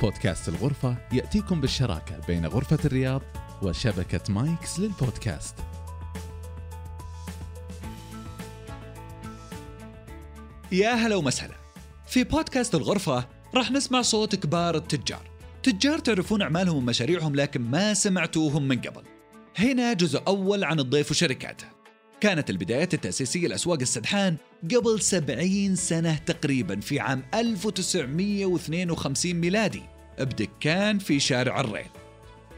بودكاست الغرفة يأتيكم بالشراكة بين غرفة الرياض وشبكة مايكس للبودكاست. يا هلا ومسهلا. في بودكاست الغرفة راح نسمع صوت كبار التجار. تجار تعرفون أعمالهم ومشاريعهم لكن ما سمعتوهم من قبل. هنا جزء أول عن الضيف وشركاته. كانت البدايات التأسيسية لأسواق السدحان قبل 70 سنة تقريبا في عام 1952 ميلادي بدكان في شارع الريل.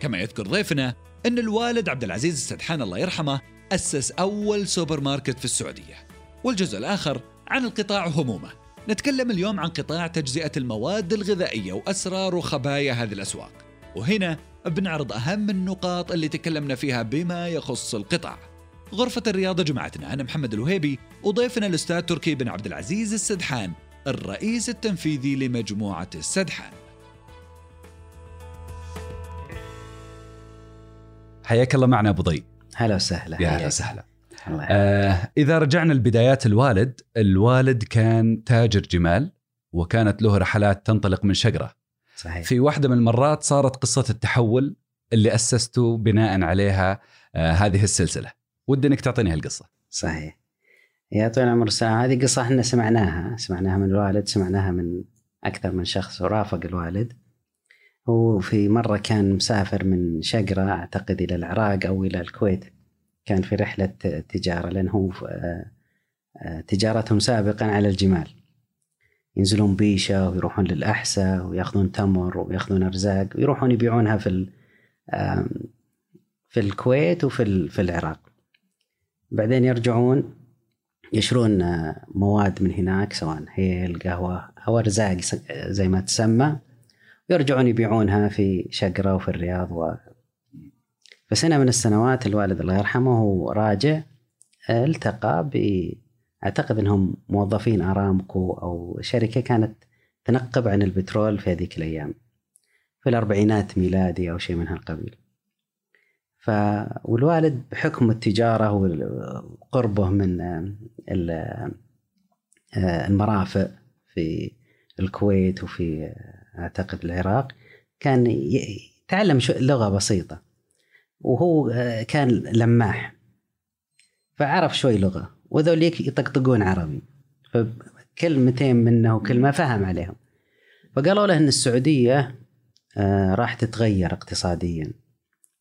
كما يذكر ضيفنا أن الوالد عبد العزيز السدحان الله يرحمه أسس أول سوبر ماركت في السعودية والجزء الآخر عن القطاع همومه. نتكلم اليوم عن قطاع تجزئة المواد الغذائية وأسرار وخبايا هذه الأسواق. وهنا بنعرض أهم النقاط اللي تكلمنا فيها بما يخص القطاع. غرفة الرياض جمعتنا أنا محمد الوهيبي وضيفنا الأستاذ تركي بن عبد العزيز السدحان الرئيس التنفيذي لمجموعة السدحان. حياك الله معنا أبو ضي. هلا وسهلا يا. هلا وسهلا. آه إذا رجعنا لبدايات الوالد الوالد كان تاجر جمال وكانت له رحلات تنطلق من شقره. صحيح. في واحدة من المرات صارت قصة التحول اللي أسسته بناء عليها آه هذه السلسلة. ودي إنك تعطيني هالقصة. صحيح. يا طويل العمر والسلام هذه قصة إحنا سمعناها سمعناها من الوالد سمعناها من أكثر من شخص ورافق الوالد. هو في مرة كان مسافر من شقرة أعتقد إلى العراق أو إلى الكويت. كان في رحلة تجارة لأن هو آه، آه، تجارتهم سابقا على الجمال. ينزلون بيشة ويروحون للأحساء ويأخذون تمر ويأخذون أرزاق ويروحون يبيعونها في في الكويت وفي في العراق. بعدين يرجعون يشرون آه، مواد من هناك سواء هيل قهوة أو أرزاق زي ما تسمى. ويرجعون يبيعونها في شقرة وفي الرياض و... فسنة من السنوات الوالد الله يرحمه راجع آه، التقى ب أعتقد أنهم موظفين أرامكو أو شركة كانت تنقب عن البترول في هذيك الأيام في الأربعينات ميلادي أو شيء من هالقبيل. ف والوالد بحكم التجارة وقربه من آه، ال- المرافق في الكويت وفي آه، أعتقد العراق كان يتعلم لغة بسيطة. وهو آه، كان لماح. فعرف شوي لغة. وذوليك يطقطقون عربي. فكلمتين منه وكلمة فهم عليهم. فقالوا له أن السعودية آه، راح تتغير اقتصاديا.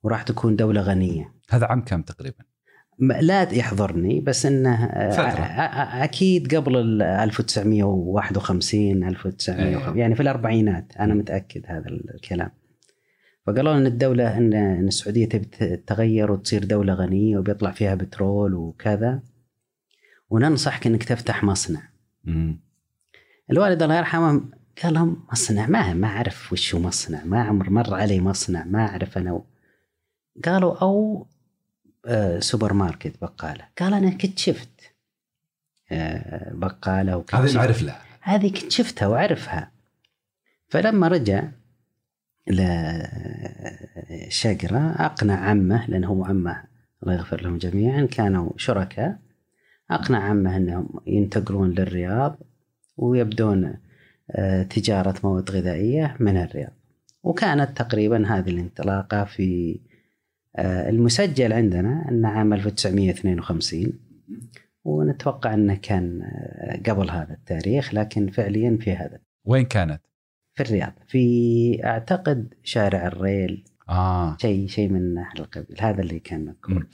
وراح تكون دولة غنية هذا عام كم تقريبا لا يحضرني بس إنه آه، فترة. أ- أ- أكيد قبل ال 1951 1950 أيه. يعني في الأربعينات أنا متأكد هذا الكلام فقالوا إن الدولة إن إن السعودية تبي تتغير وتصير دولة غنية وبيطلع فيها بترول وكذا وننصحك إنك تفتح مصنع مم. الوالد الله يرحمه قال لهم مصنع ما ما أعرف وش هو مصنع ما عمر مر علي مصنع ما أعرف أنا. قالوا أو آه، سوبر ماركت بقالة. قال أنا كنت شفت. آه، بقالة وكنت هذه نعرف له هذه كنت شفتها وأعرفها. فلما رجع لشقرة أقنع عمه لأنه هو عمه الله يغفر لهم جميعا كانوا شركاء. أقنع عمه أنهم ينتقلون للرياض ويبدون آه، تجارة مواد غذائية من الرياض. وكانت تقريبا هذه الانطلاقة في آه، المسجل عندنا أن عام 1952 ونتوقع أنه كان آه، قبل هذا التاريخ لكن فعليا في هذا. وين كانت؟ في الرياض في أعتقد شارع الريل. آه. شيء شيء من القبيل. هذا اللي كان مذكور.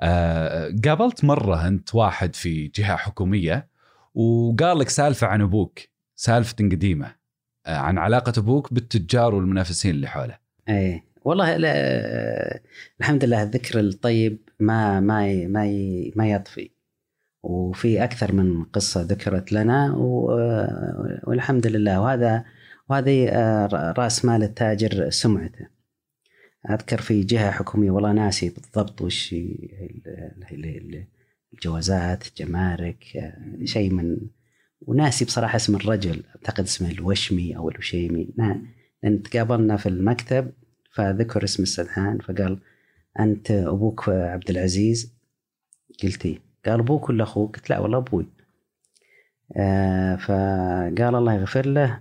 آه، قابلت مرة أنت واحد في جهة حكومية وقال لك سالفة عن أبوك سالفة قديمة آه، عن علاقة أبوك بالتجار والمنافسين اللي حوله. إيه. والله لا الحمد لله الذكر الطيب ما ما ما ما يطفي. وفي أكثر من قصة ذكرت لنا والحمد لله. وهذا وهذه آه، رأس مال التاجر سمعته. أذكر في جهة حكومية والله ناسي بالضبط وش ال- ال- ال- الجوازات جمارك آه، شيء من وناسي بصراحة اسم الرجل. أعتقد اسمه الوشمي أو الوشيمي. لأن تقابلنا في المكتب فذكر اسم السدحان فقال أنت أبوك عبد العزيز؟ قلت إيه؟ قال أبوك ولا أخوك؟ قلت لا والله أبوي. آه فقال الله يغفر له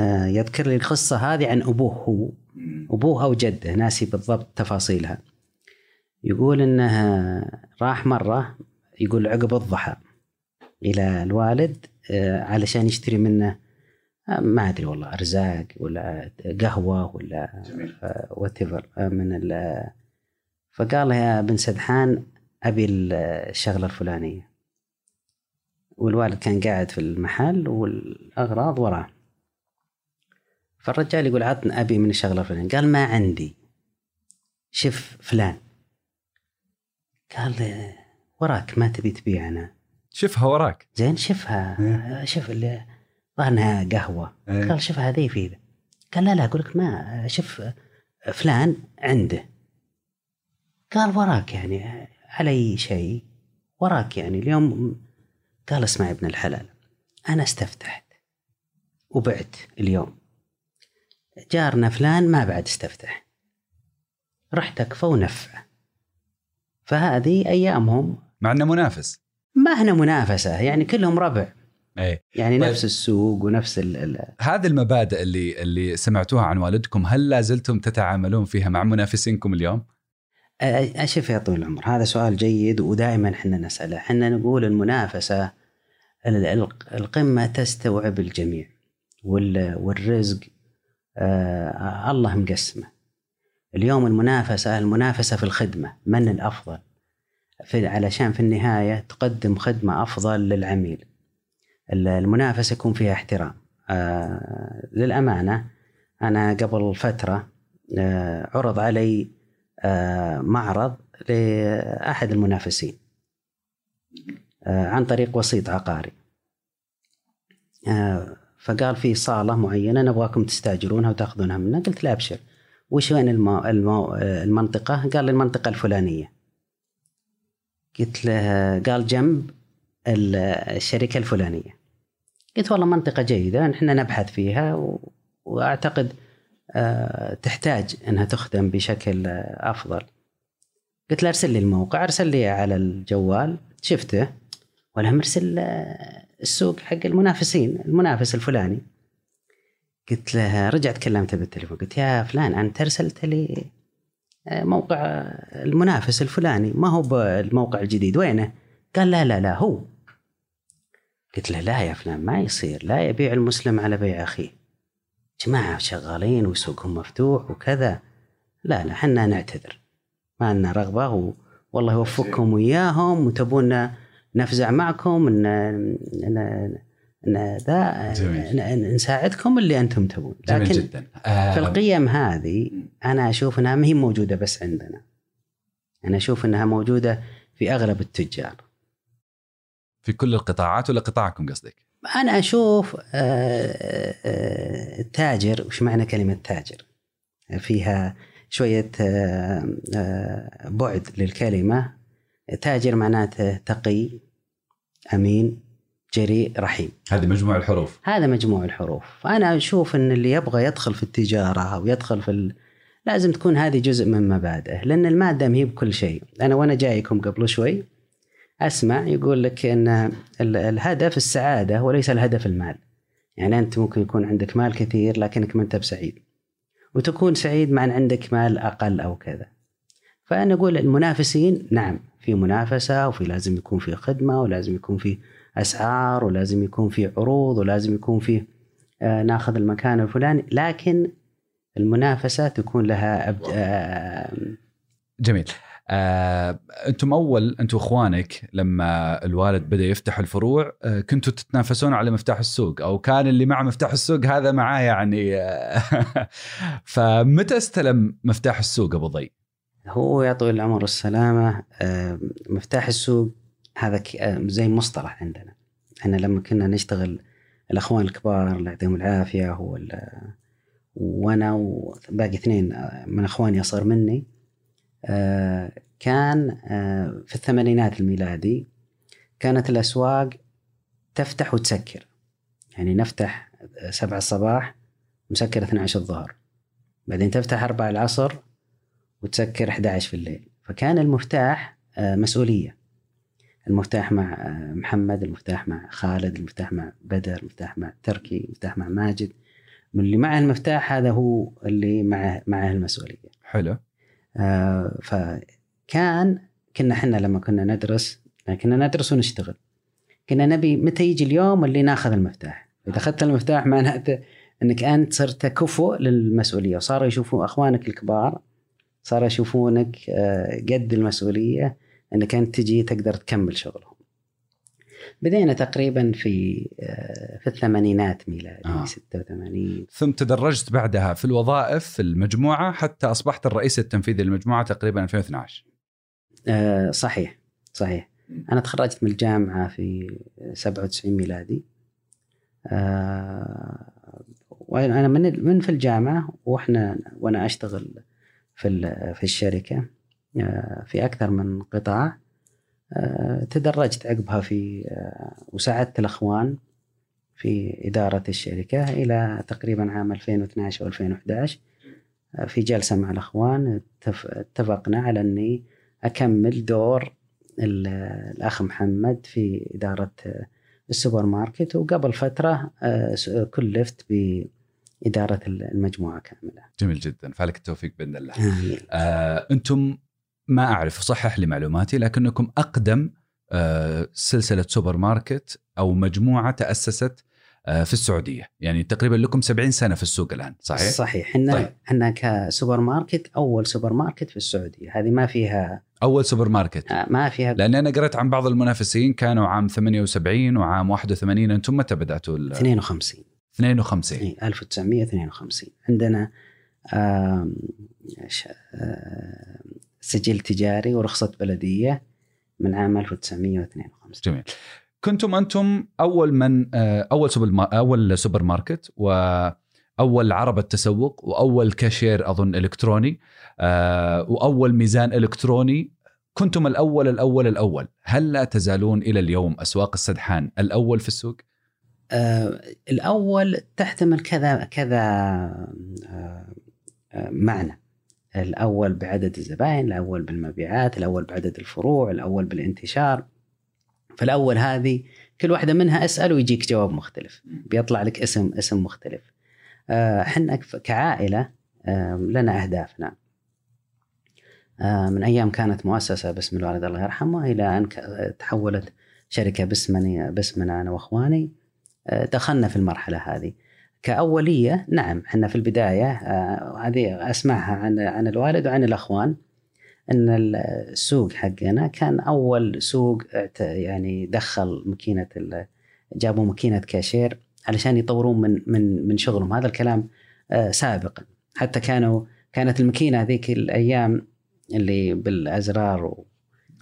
آه، يذكر لي القصة هذه عن أبوه هو. أبوه أو جده ناسي بالضبط تفاصيلها. يقول انه راح مرة يقول عقب الضحى إلى الوالد آه، علشان يشتري منه ما أدري والله أرزاق ولا قهوة ولا وات من ال فقال يا بن سدحان أبي الشغلة الفلانية. والوالد كان قاعد في المحل والأغراض وراه. فالرجال يقول عطني أبي من الشغلة الفلانية. قال ما عندي. شف فلان. قال وراك ما تبي تبيعنا. شفها وراك. زين شفها. إيه. شوف اللي ظهرنا قهوة. إيه. قال شوف هذه في ذا. قال لا لا أقول لك ما شوف فلان عنده. قال وراك يعني علي شيء؟ وراك يعني. اليوم قال اسمع يا ابن الحلال أنا استفتحت وبعت اليوم. جارنا فلان ما بعد استفتح. رحت أكفى ونفع. فهذه أيامهم. مع إنه منافس. ما هنا منافسة يعني كلهم ربع. إيه. يعني طيب. نفس السوق ونفس ال ال هذه المبادئ اللي اللي سمعتوها عن والدكم هل لا زلتم تتعاملون فيها مع منافسينكم اليوم؟ أشوف يا طويل العمر هذا سؤال جيد ودائما إحنا نسأله. إحنا نقول المنافسة القمة تستوعب الجميع والرزق آه الله مقسمه. اليوم المنافسة المنافسة في الخدمة من الأفضل؟ في علشان في النهاية تقدم خدمة أفضل للعميل. المنافسة يكون فيها احترام. آه للأمانة أنا قبل فترة آه عرض علي آه معرض لأحد المنافسين آه عن طريق وسيط عقاري. آه فقال في صالة معينة نبغاكم تستاجرونها وتأخذونها منا قلت لا أبشر. وش وين المو... المو... المنطقة؟ قال لي المنطقة الفلانية. قلت له قال جنب الشركة الفلانية. قلت والله منطقة جيدة نحن نبحث فيها. وأعتقد أه تحتاج أنها تخدم بشكل أفضل قلت له أرسل لي الموقع أرسل لي على الجوال شفته ولا مرسل السوق حق المنافسين المنافس الفلاني قلت له رجعت كلمته بالتليفون قلت يا فلان أنت أرسلت لي آه، موقع المنافس الفلاني ما هو بالموقع الجديد وينه؟ قال لا لا لا هو قلت له لا يا فلان ما يصير لا يبيع المسلم على بيع أخيه. جماعة شغالين وسوقهم مفتوح وكذا. لا لا حنا نعتذر ما لنا رغبة والله يوفقكم وياهم وتبونا نفزع معكم ان ذا نساعدكم اللي أنتم تبون. لكن جميل جدا آه. في القيم هذه أنا أشوف إنها ما هي موجودة بس عندنا. أنا أشوف إنها موجودة في أغلب التجار. في كل القطاعات ولا قطاعكم قصدك؟ أنا أشوف التاجر آه، آه، وش معنى كلمة تاجر؟ فيها شوية آه، بعد للكلمة. تاجر معناته تقي أمين جريء رحيم. هذه مجموع الحروف. هذا مجموع الحروف. فأنا أشوف أن اللي يبغى يدخل في التجارة أو يدخل في ال... لازم تكون هذه جزء من مبادئه لأن المادة ما هي بكل شيء. أنا وأنا جايكم قبل شوي أسمع يقول لك أن الهدف السعادة وليس الهدف المال. يعني أنت ممكن يكون عندك مال كثير لكنك ما أنت بسعيد. وتكون سعيد مع أن عندك مال أقل أو كذا. فأنا أقول المنافسين نعم في منافسة وفي لازم يكون في خدمة ولازم يكون في أسعار ولازم يكون في عروض ولازم يكون في آه، ناخذ المكان الفلاني. لكن المنافسة تكون لها أبد... آه، جميل. آه، أنتم اول أنتم اخوانك لما الوالد بدأ يفتح الفروع آه، كنتوا تتنافسون على مفتاح السوق أو كان اللي مع مفتاح السوق هذا معاه يعني آه، فمتى استلم مفتاح السوق أبو ضي؟ هو يا طويل العمر والسلامه مفتاح السوق هذا آه، زي مصطلح عندنا إحنا لما كنا نشتغل الأخوان الكبار الله يعطيهم العافية هو وأنا وباقي اثنين آه، من أخواني أصغر مني آه، كان في الثمانينات الميلادي كانت الأسواق تفتح وتسكر. يعني نفتح سبعة الصباح مسكر 12 الظهر. بعدين تفتح أربعة العصر وتسكر 11 في الليل. فكان المفتاح مسؤولية. المفتاح مع محمد المفتاح مع خالد المفتاح مع بدر المفتاح مع تركي المفتاح مع ماجد. من اللي معه المفتاح هذا هو اللي معه معه المسؤولية. حلو. آه، فكان كنا إحنا لما كنا ندرس كنا ندرس ونشتغل. كنا نبي متى يجي اليوم اللي ناخذ المفتاح. إذا أخذت المفتاح معناته إنك أنت صرت كفؤ للمسؤولية وصاروا يشوفون أخوانك الكبار صاروا يشوفونك آه، قد المسؤولية إنك أنت تجي تقدر تكمل شغلهم. بدينا تقريبا في آه، في الثمانينات ميلادي آه. آه. 86 ثم تدرجت بعدها في الوظائف في المجموعة حتى أصبحت الرئيس التنفيذي للمجموعة تقريبا 2012 آه، صحيح صحيح أنا تخرجت من الجامعة في 97 ميلادي آه، وأنا من من في الجامعة وإحنا وأنا أشتغل في في الشركة آه، في أكثر من قطاع تدرجت عقبها في آه، وساعدت الأخوان في إدارة الشركة إلى تقريبا عام 2012 أو 2011 آه، في جلسة مع الأخوان اتف- اتفقنا على أني أكمل دور ال- الأخ محمد في إدارة آه، السوبر ماركت وقبل فترة آه، كلفت بإدارة المجموعة كاملة. جميل جدا فلك التوفيق بإذن الله. آه، أنتم ما أعرف صحح لي معلوماتي لكنكم أقدم آه، سلسلة سوبر ماركت أو مجموعة تأسست آه، في السعودية. يعني تقريبا لكم 70 سنة في السوق الآن صحيح؟ صحيح. إحنا طيب. طيب. إحنا كسوبر ماركت أول سوبر ماركت في السعودية. هذه ما فيها أول سوبر ماركت آه، ما فيها لأني أنا قرأت عن بعض المنافسين كانوا عام 78 وعام 81 أنتم متى بدأتوا ال 52 52 إيه، 1952 عندنا آم، سجل تجاري ورخصة بلدية من عام 1952 جميل. كنتم أنتم أول من آه، أول سوبر ما- أول سوبر ماركت واول عربه تسوق وأول كاشير أظن إلكتروني آه، وأول ميزان إلكتروني. كنتم الأول الأول الأول. هل لا تزالون إلى اليوم أسواق السدحان الأول في السوق؟ آه، الأول تحتمل كذا كذا آه، آه، معنى. الأول بعدد الزبائن الأول بالمبيعات الأول بعدد الفروع الأول بالانتشار. فالأول هذه كل واحدة منها أسأل ويجيك جواب مختلف بيطلع لك اسم اسم مختلف. آه، إحنا كعائلة لنا أهدافنا. آه، من أيام كانت مؤسسة باسم الوالد الله يرحمه إلى أن تحولت شركة باسمنا أنا وأخواني. آه، دخلنا في المرحلة هذه. كأولية نعم إحنا في البداية آه، هذه أسمعها عن عن الوالد وعن الأخوان أن السوق حقنا كان أول سوق يعني دخل ماكينة جابوا ماكينة كاشير علشان يطورون من من من شغلهم هذا الكلام آه، سابقا حتى كانوا كانت الماكينة هذيك الأيام اللي بالأزرار و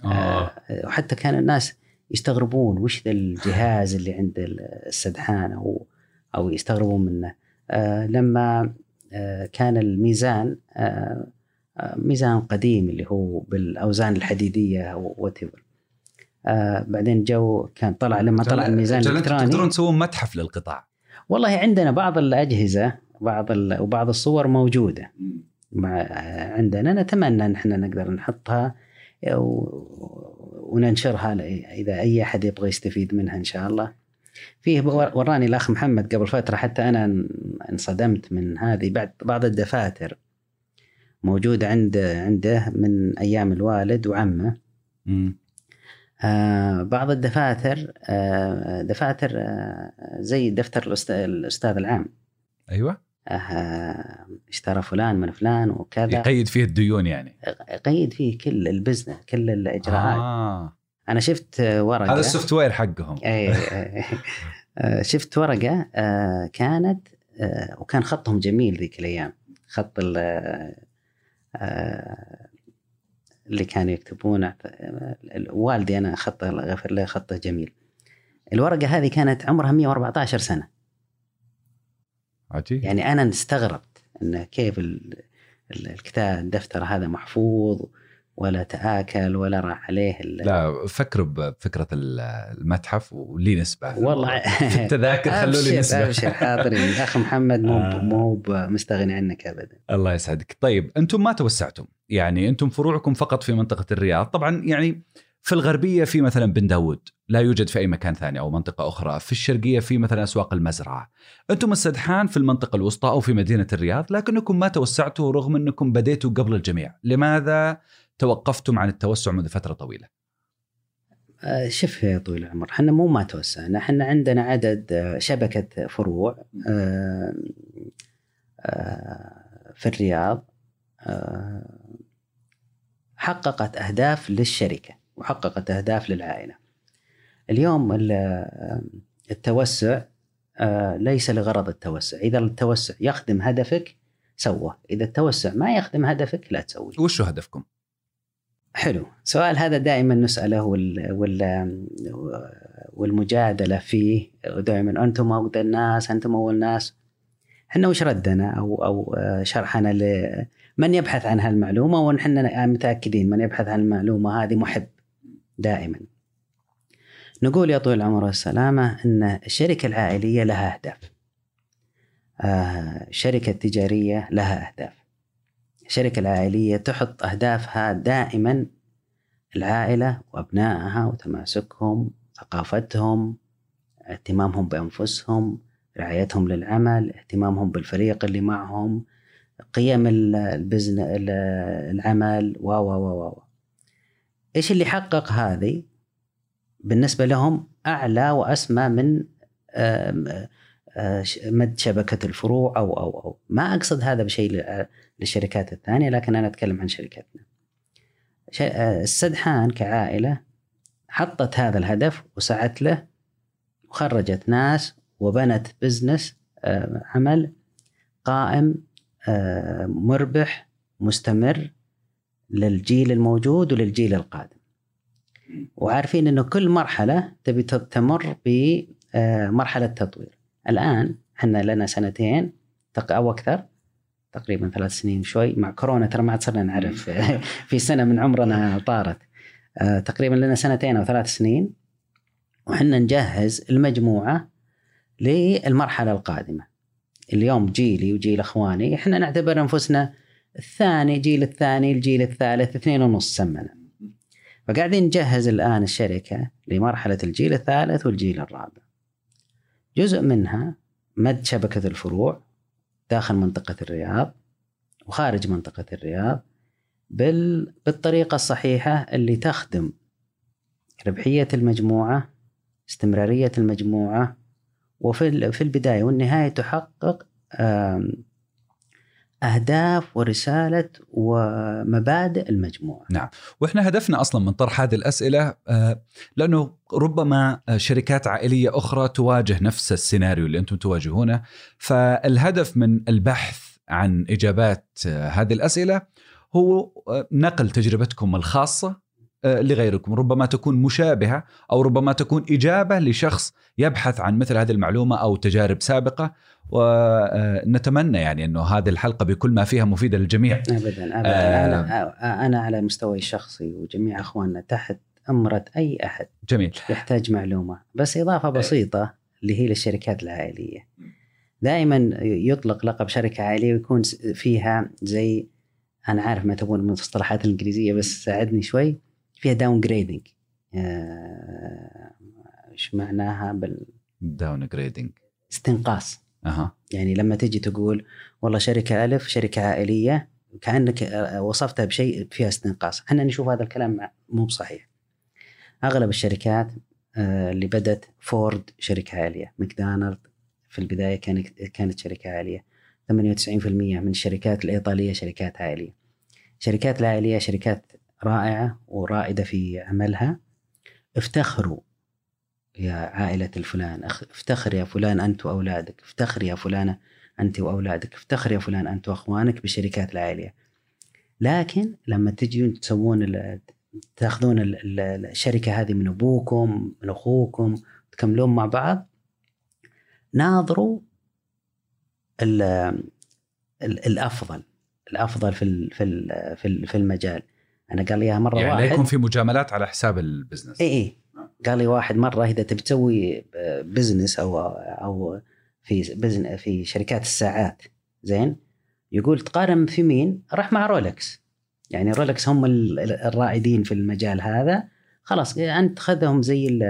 آه. وحتى كان الناس يستغربون وش ذا الجهاز اللي عند السدحان أو يستغربون منه. آه لما آه كان الميزان آه ميزان قديم اللي هو بالأوزان الحديدية أو وات بعدين جو كان طلع لما طلع الميزان الإلكتروني. تقدرون تسوون متحف للقطاع. والله عندنا بعض الأجهزة بعض وبعض الصور موجودة. مع عندنا نتمنى إن إحنا نقدر نحطها وننشرها إذا أي أحد يبغى يستفيد منها إن شاء الله. فيه ور- وراني الأخ محمد قبل فترة حتى أنا إن- انصدمت من هذه بعد بعض الدفاتر موجودة عند عنده من أيام الوالد وعمه. آه بعض الدفاتر آه دفاتر آه زي دفتر الأستاذ العام. أيوه. آه اشترى فلان من فلان وكذا. يقيد فيه الديون يعني. قيد فيه كل ال business كل الإجراءات. آه. أنا شفت ورقة. هذا ال software حقهم. أي- آه، شفت ورقة آه، كانت آه، وكان خطهم جميل ذيك الأيام. خط آه، اللي كانوا يكتبونه. والدي أنا الله يغفر له خطه جميل. الورقة هذه كانت عمرها 114 سنة. عجيب. يعني أنا استغربت انه كيف ال- ال- الكتاب الدفتر هذا محفوظ ولا تآكل ولا راح عليه لا فكروا بفكره المتحف ولي نسبة. والله. في التذاكر خلوا لي أبشر نسبة. أبشر حاضرين. الاخ محمد مو آه. مو مستغني عنك ابدا. الله يسعدك. طيب أنتم ما توسعتم. يعني أنتم فروعكم فقط في منطقة الرياض. طبعا يعني في الغربية في مثلا بن داود لا يوجد في أي مكان ثاني أو منطقة أخرى، في الشرقية في مثلا أسواق المزرعة. أنتم السدحان في المنطقة الوسطى أو في مدينة الرياض لكنكم ما توسعتوا رغم أنكم بديتوا قبل الجميع، لماذا توقفتم عن التوسع منذ فترة طويلة؟ آه، شوف يا طويل العمر إحنا مو ما توسعنا إحنا عندنا عدد آه، شبكة فروع آه، في الرياض حققت أهداف للشركة وحققت أهداف للعائلة اليوم التوسع ليس لغرض التوسع إذا التوسع يخدم هدفك سوه إذا التوسع ما يخدم هدفك لا تسوي وش هدفكم؟ حلو. سؤال هذا دائما نسأله وال... وال... والمجادلة فيه دائما. أنتم أقدر الناس أنتم أول ناس إحنا وش ردنا؟ أو أو شرحنا لمن يبحث عن هالمعلومة ونحن متأكدين من يبحث عن المعلومة؟ هذه محب دائما. نقول يا طويل العمر والسلامة أن الشركة العائلية لها أهداف. الشركة التجارية لها أهداف. الشركة العائلية تحط أهدافها دائما العائلة وأبنائها وتماسكهم ثقافتهم اهتمامهم بأنفسهم رعايتهم للعمل اهتمامهم بالفريق اللي معهم قيم البزن العمل و و و و إيش اللي حقق هذه؟ بالنسبة لهم أعلى وأسمى من مد شبكة الفروع أو أو أو. ما أقصد هذا بشيء للشركات الثانية لكن أنا أتكلم عن شركتنا. السدحان كعائلة حطت هذا الهدف وسعت له وخرجت ناس وبنت بزنس آه، عمل قائم آه، مربح مستمر للجيل الموجود وللجيل القادم. وعارفين إنه كل مرحلة تبي تمر بمرحله تطوير. الآن إحنا لنا سنتين أو أكثر تقريبا ثلاث سنين شوي. مع كورونا ترى ما عاد صرنا نعرف في سنة من عمرنا طارت. آه، تقريبا لنا سنتين أو ثلاث سنين وحنا نجهز المجموعة للمرحلة القادمة. اليوم جيلي وجيل إخواني إحنا نعتبر أنفسنا الثاني جيل الثاني الجيل الثالث اثنين ونص سمنا. فقاعدين نجهز الآن الشركة لمرحلة الجيل الثالث والجيل الرابع. جزء منها مد شبكة الفروع داخل منطقة الرياض وخارج منطقة الرياض بال... بالطريقة الصحيحة اللي تخدم ربحية المجموعة استمرارية المجموعة وفي في البداية والنهاية تحقق أهداف ورسالة ومبادئ المجموعة. نعم. وإحنا هدفنا أصلا من طرح هذه الأسئلة آه، لأنه ربما شركات عائلية أخرى تواجه نفس السيناريو اللي أنتم تواجهونه. فالهدف من البحث عن إجابات آه، هذه الأسئلة هو آه، نقل تجربتكم الخاصة لغيركم ربما تكون مشابهة أو ربما تكون إجابة لشخص يبحث عن مثل هذه المعلومة أو تجارب سابقة. ونتمنى يعني إنه هذه الحلقة بكل ما فيها مفيدة للجميع. ابدا ابدا. آه أنا أنا على مستوى الشخصي وجميع أخواننا تحت امره أي أحد جميل. يحتاج معلومة. بس إضافة بسيطة اللي هي للشركات العائلية. دائما يطلق لقب شركة عائلية ويكون فيها زي أنا عارف ما تبون المصطلحات الإنجليزية بس ساعدني شوي. فيها downgrading إيش معناها بال downgrading استنقاص. أه. يعني لما تجي تقول والله شركة ألف شركة عائلية كأنك وصفتها بشيء فيها استنقاص. إحنا نشوف هذا الكلام مو بصحيح. أغلب الشركات آه، اللي بدت فورد شركة عائلية ماكدونالد في البداية كانت كانت شركة عائلية. 98% من الشركات الإيطالية شركات عائلية. الشركات العائلية شركات رائعة ورائدة في عملها. افتخروا يا عائلة الفلان افتخر يا فلان أنت وأولادك افتخر يا فلانة أنت وأولادك افتخر يا فلان أنت وأخوانك بالشركات العائلية لكن لما تجون تسوون تاخذون الشركة هذه من أبوكم من أخوكم تكملون مع بعض ناظروا الأفضل الأفضل في في في المجال. أنا قال لي مرة يعني واحد. يكون في مجاملات على حساب ال business. اي اي قال لي واحد مرة إذا تبي تسوي business أو أو في busin- في شركات الساعات زين؟ يقول تقارن في مين؟ راح مع رولكس يعني رولكس هم الرائدين في المجال هذا. خلاص أنت خذهم زي ال-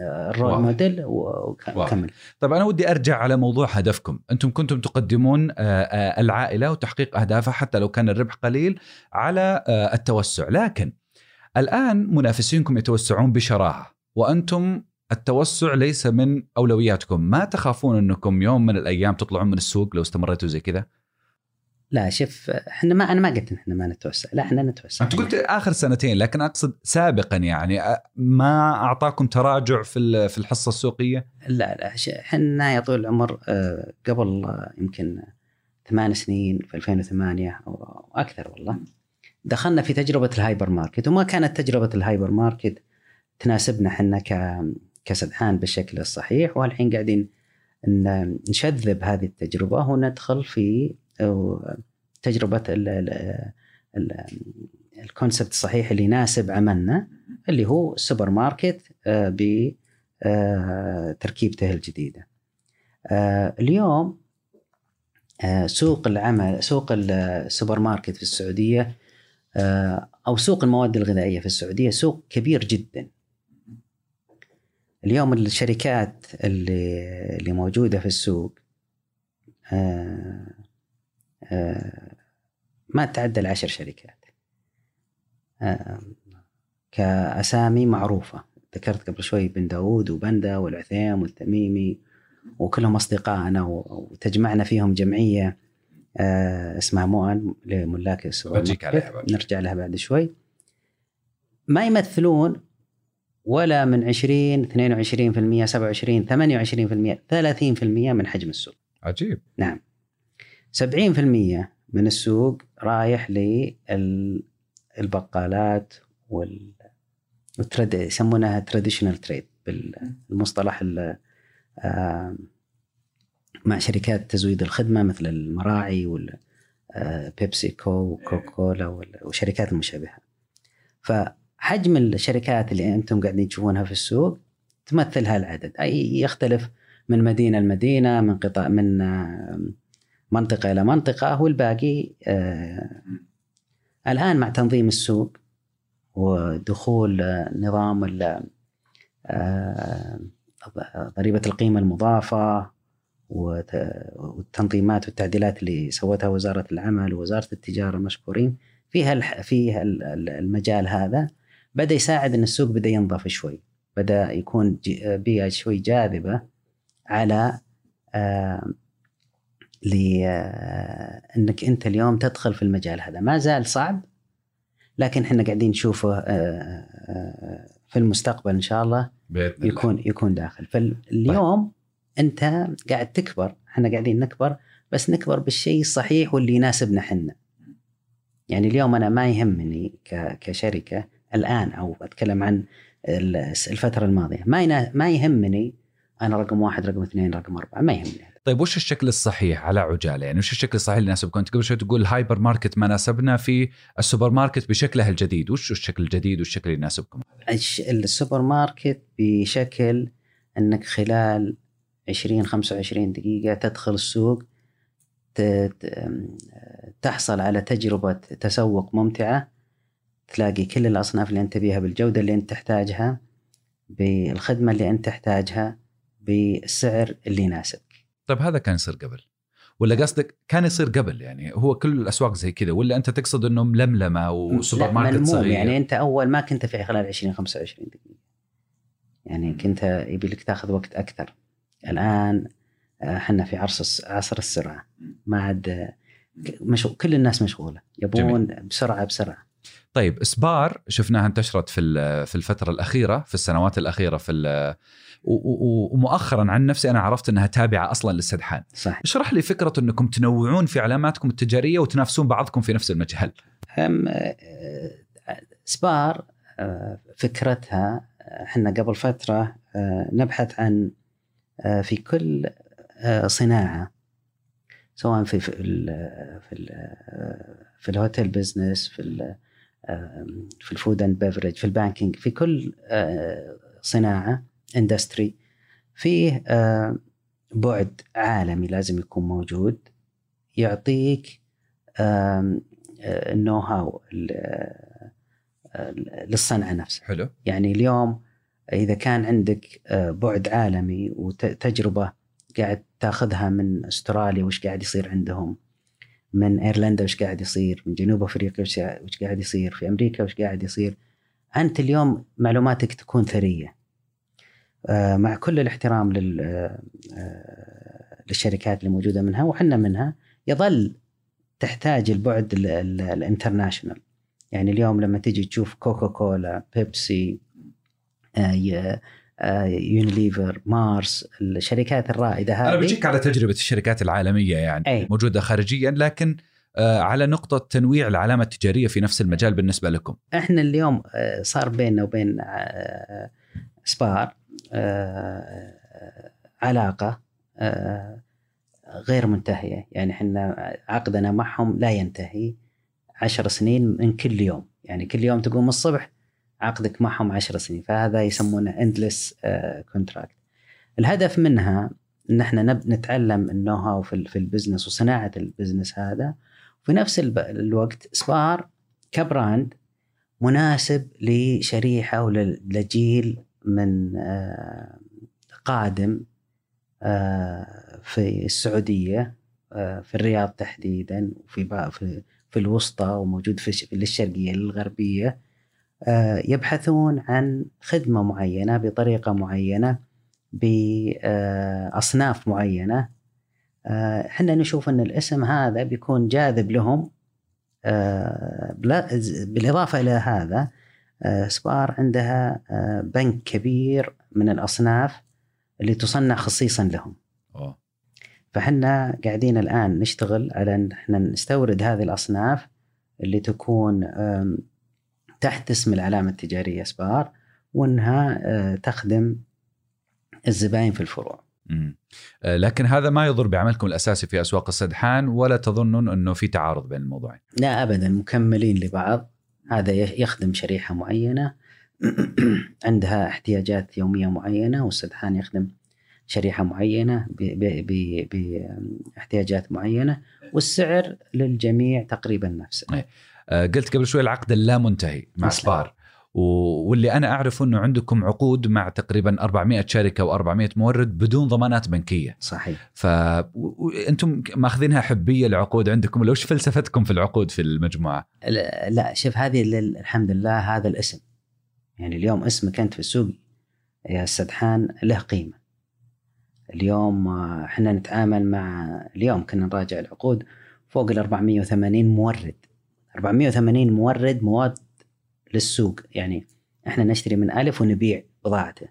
ال role. model. وكمل. طيب أنا ودي أرجع على موضوع هدفكم. أنتم كنتم تقدمون آه، آه، العائلة وتحقيق أهدافها حتى لو كان الربح قليل على آه، التوسع. لكن الآن منافسينكم يتوسعون بشراهة. وأنتم التوسع ليس من أولوياتكم. ما تخافون أنكم يوم من الأيام تطلعون من السوق لو استمريتوا زي كذا؟ لا شوف إحنا ما أنا ما قلت إن إحنا ما نتوسع. لا إحنا نتوسع. أنت قلت آخر سنتين لكن أقصد سابقا يعني ما أعطاكم تراجع في في الحصة السوقية؟ لا لا إحنا يا طويل العمر قبل يمكن ثمان سنين في 2008 أو أكثر والله دخلنا في تجربة الهايبر ماركت. وما كانت تجربة الهايبر ماركت تناسبنا إحنا ك كسدحان بالشكل الصحيح والحين قاعدين نشذب هذه التجربة وندخل في تجربة ال- ال- ال- ال concept الصحيح اللي يناسب عملنا اللي هو السوبر ماركت آه، ب آه، الجديدة. آه، اليوم سوق العمل سوق السوبر ماركت في السعودية أو سوق المواد الغذائية في السعودية سوق كبير جدا. اليوم الشركات اللي اللي موجودة في السوق آه، آه، ما تعدى العشر شركات. آه، كأسامي معروفة ذكرت قبل شوي بن داود وبندا والعثيم والتميمي وكلهم أصدقائنا وتجمعنا فيهم جمعية اسمها مؤن لملاك بعد. نرجع لها بعد شوي ما يمثلون ولا من 20 22% 27 28% 30% من حجم السوق. عجيب. نعم. 70% من السوق رايح للبقالات وال والترد يسمونها تراديشنال تريد بالمصطلح ال- آه، مع شركات تزويد الخدمة مثل المراعي وال آه، كو وكوكولا وال- والشركات المشابهه. فحجم الشركات اللي أنتم قاعدين تشوفونها في السوق تمثل هالعدد. أي يختلف من مدينة لمدينة من قطاع من منطقة إلى منطقة. والباقي آه، الآن مع تنظيم السوق ودخول آه، نظام آه، ضريبة القيمة المضافة والتنظيمات والتعديلات اللي سوتها وزارة العمل ووزارة التجارة المشكورين فيها ال- المجال هذا. بدأ يساعد إن السوق بدأ ينضف شوي بدأ يكون بيئة شوي جاذبة على آه، آه، إنك أنت اليوم تدخل في المجال هذا. ما زال صعب لكن إحنا قاعدين نشوفه آه، آه، في المستقبل إن شاء الله بإذن الله. يكون يكون داخل. فاليوم أنت قاعد تكبر إحنا قاعدين نكبر بس نكبر بالشيء الصحيح واللي يناسبنا حنا يعني اليوم أنا ما يهمني كشركة الآن أو أتكلم عن ال- الفترة الماضية. ما ما يهمني أنا رقم واحد رقم اثنين رقم أربعة. ما يهمني طيب وش الشكل الصحيح على عجالة؟ يعني وش الشكل الصحيح اللي يناسبكم انت قبل شوي تقول الهايبر ماركت ما ناسبنا في السوبر ماركت بشكله الجديد. وش الشكل الجديد والشكل اللي يناسبكم؟ السوبر ماركت بشكل أنك خلال 20 25 دقيقة تدخل السوق تحصل على تجربة تسوق ممتعة تلاقي كل الأصناف اللي أنت بيها بالجودة اللي أنت تحتاجها بالخدمة اللي أنت تحتاجها بالسعر اللي يناسبك. طيب هذا كان يصير قبل. ولا قصدك كان يصير قبل؟ يعني هو كل الأسواق زي كذا ولا أنت تقصد انه ململمه وسوبر ماركت. صغير؟ يعني أنت أول ما كنت في خلال 20 25 دقيقة. يعني كنت يبي لك تاخذ وقت أكثر. الآن آه، إحنا في عصر عصر السرعة. ما عاد آه، مش كل الناس مشغولة. يبون بسرعة بسرعة. طيب سبار شفناها انتشرت في في الفترة الأخيرة في السنوات الأخيرة في ومؤخرا عن نفسي أنا عرفت إنها تابعة أصلا للسدحان. صح اشرح لي فكرة إنكم تنوعون في علاماتكم التجارية وتنافسون بعضكم في نفس المجال هم آه، آه، سبار آه، فكرتها آه، إحنا قبل فترة آه، نبحث عن في كل صناعة سواء في في في ال في ال hotel business في في ال food and beverage في ال banking في كل آه، صناعة industry فيه آه، بعد عالمي لازم يكون موجود يعطيك آه، النو هاو للصنعة نفسها. حلو. يعني اليوم إذا كان عندك بعد عالمي وتجربه قاعد تاخذها من أستراليا وش قاعد يصير عندهم؟ من إيرلندا وش قاعد يصير؟ من جنوب أفريقيا وش قاعد يصير؟ في أمريكا وش قاعد يصير؟ أنت اليوم معلوماتك تكون ثرية. آه، مع كل الاحترام لل آه، آه، للشركات اللي موجودة منها وحنا منها يظل تحتاج البعد ال- ال- ال international. يعني اليوم لما تيجي تشوف كوكا كولا بيبسي يونيليفر مارس الشركات الرائدة هذه. أنا بجيك على تجربة الشركات العالمية يعني أي. موجودة خارجيا لكن آه، على نقطة تنويع العلامة التجارية في نفس المجال بالنسبة لكم. إحنا اليوم آه، صار بيننا وبين آه، سبار آه، آه، غير منتهية. يعني إحنا عقدنا معهم لا ينتهي عشر سنين من كل يوم. يعني كل يوم تقوم الصبح عقدك معهم عشر سنين فهذا يسمونه endless contract الهدف منها إن إحنا نتعلم ال know-how في ال- في ال business وصناعة ال business هذا. وفي نفس الوقت سبار كبراند مناسب لشريحة ولجيل من آه، قادم آه، في السعودية آه، في الرياض تحديدا وفي في الوسطى وموجود في الشرقية للغربيه آه، يبحثون عن خدمة معينة بطريقة معينة باصناف معينة آه، إحنا نشوف إن الاسم هذا بيكون جاذب لهم آه، بالإضافة إلى هذا آه، سبار عندها آه، بنك كبير من الأصناف اللي تصنع خصيصا لهم أوه. فحنا قاعدين الآن نشتغل على إن إحنا نستورد هذه الأصناف اللي تكون تحت اسم العلامة التجارية سبار وأنها آه، تخدم الزباين في الفروع. مم. آه، لكن هذا ما يضر بعملكم الأساسي في أسواق السدحان ولا تظنون إنه في تعارض بين الموضوعين لا ابدا مكملين لبعض هذا يخ- يخدم شريحة معينة عندها احتياجات يومية معينة والسدحان يخدم شريحة معينة ب- ب- ب- باحتياجات معينة والسعر للجميع تقريبا نفسه. آه، قلت قبل شوي العقد اللا منتهي مع. سبار واللي أنا أعرفه إنه عندكم عقود مع تقريبا 400 شركة و400 مورد بدون ضمانات بنكية صحيح. فانتم ماخذينها حبية العقود عندكم ولا وش فلسفتكم في العقود في المجموعة؟ لا شوف هذه الحمد لله هذا الاسم يعني اليوم اسمك أنت في السوق يا السدحان له قيمة اليوم آه، إحنا نتعامل مع اليوم كنا نراجع العقود فوق ال 480 مورد 480 مورد مواد للسوق. يعني إحنا نشتري من ألف ونبيع بضاعته.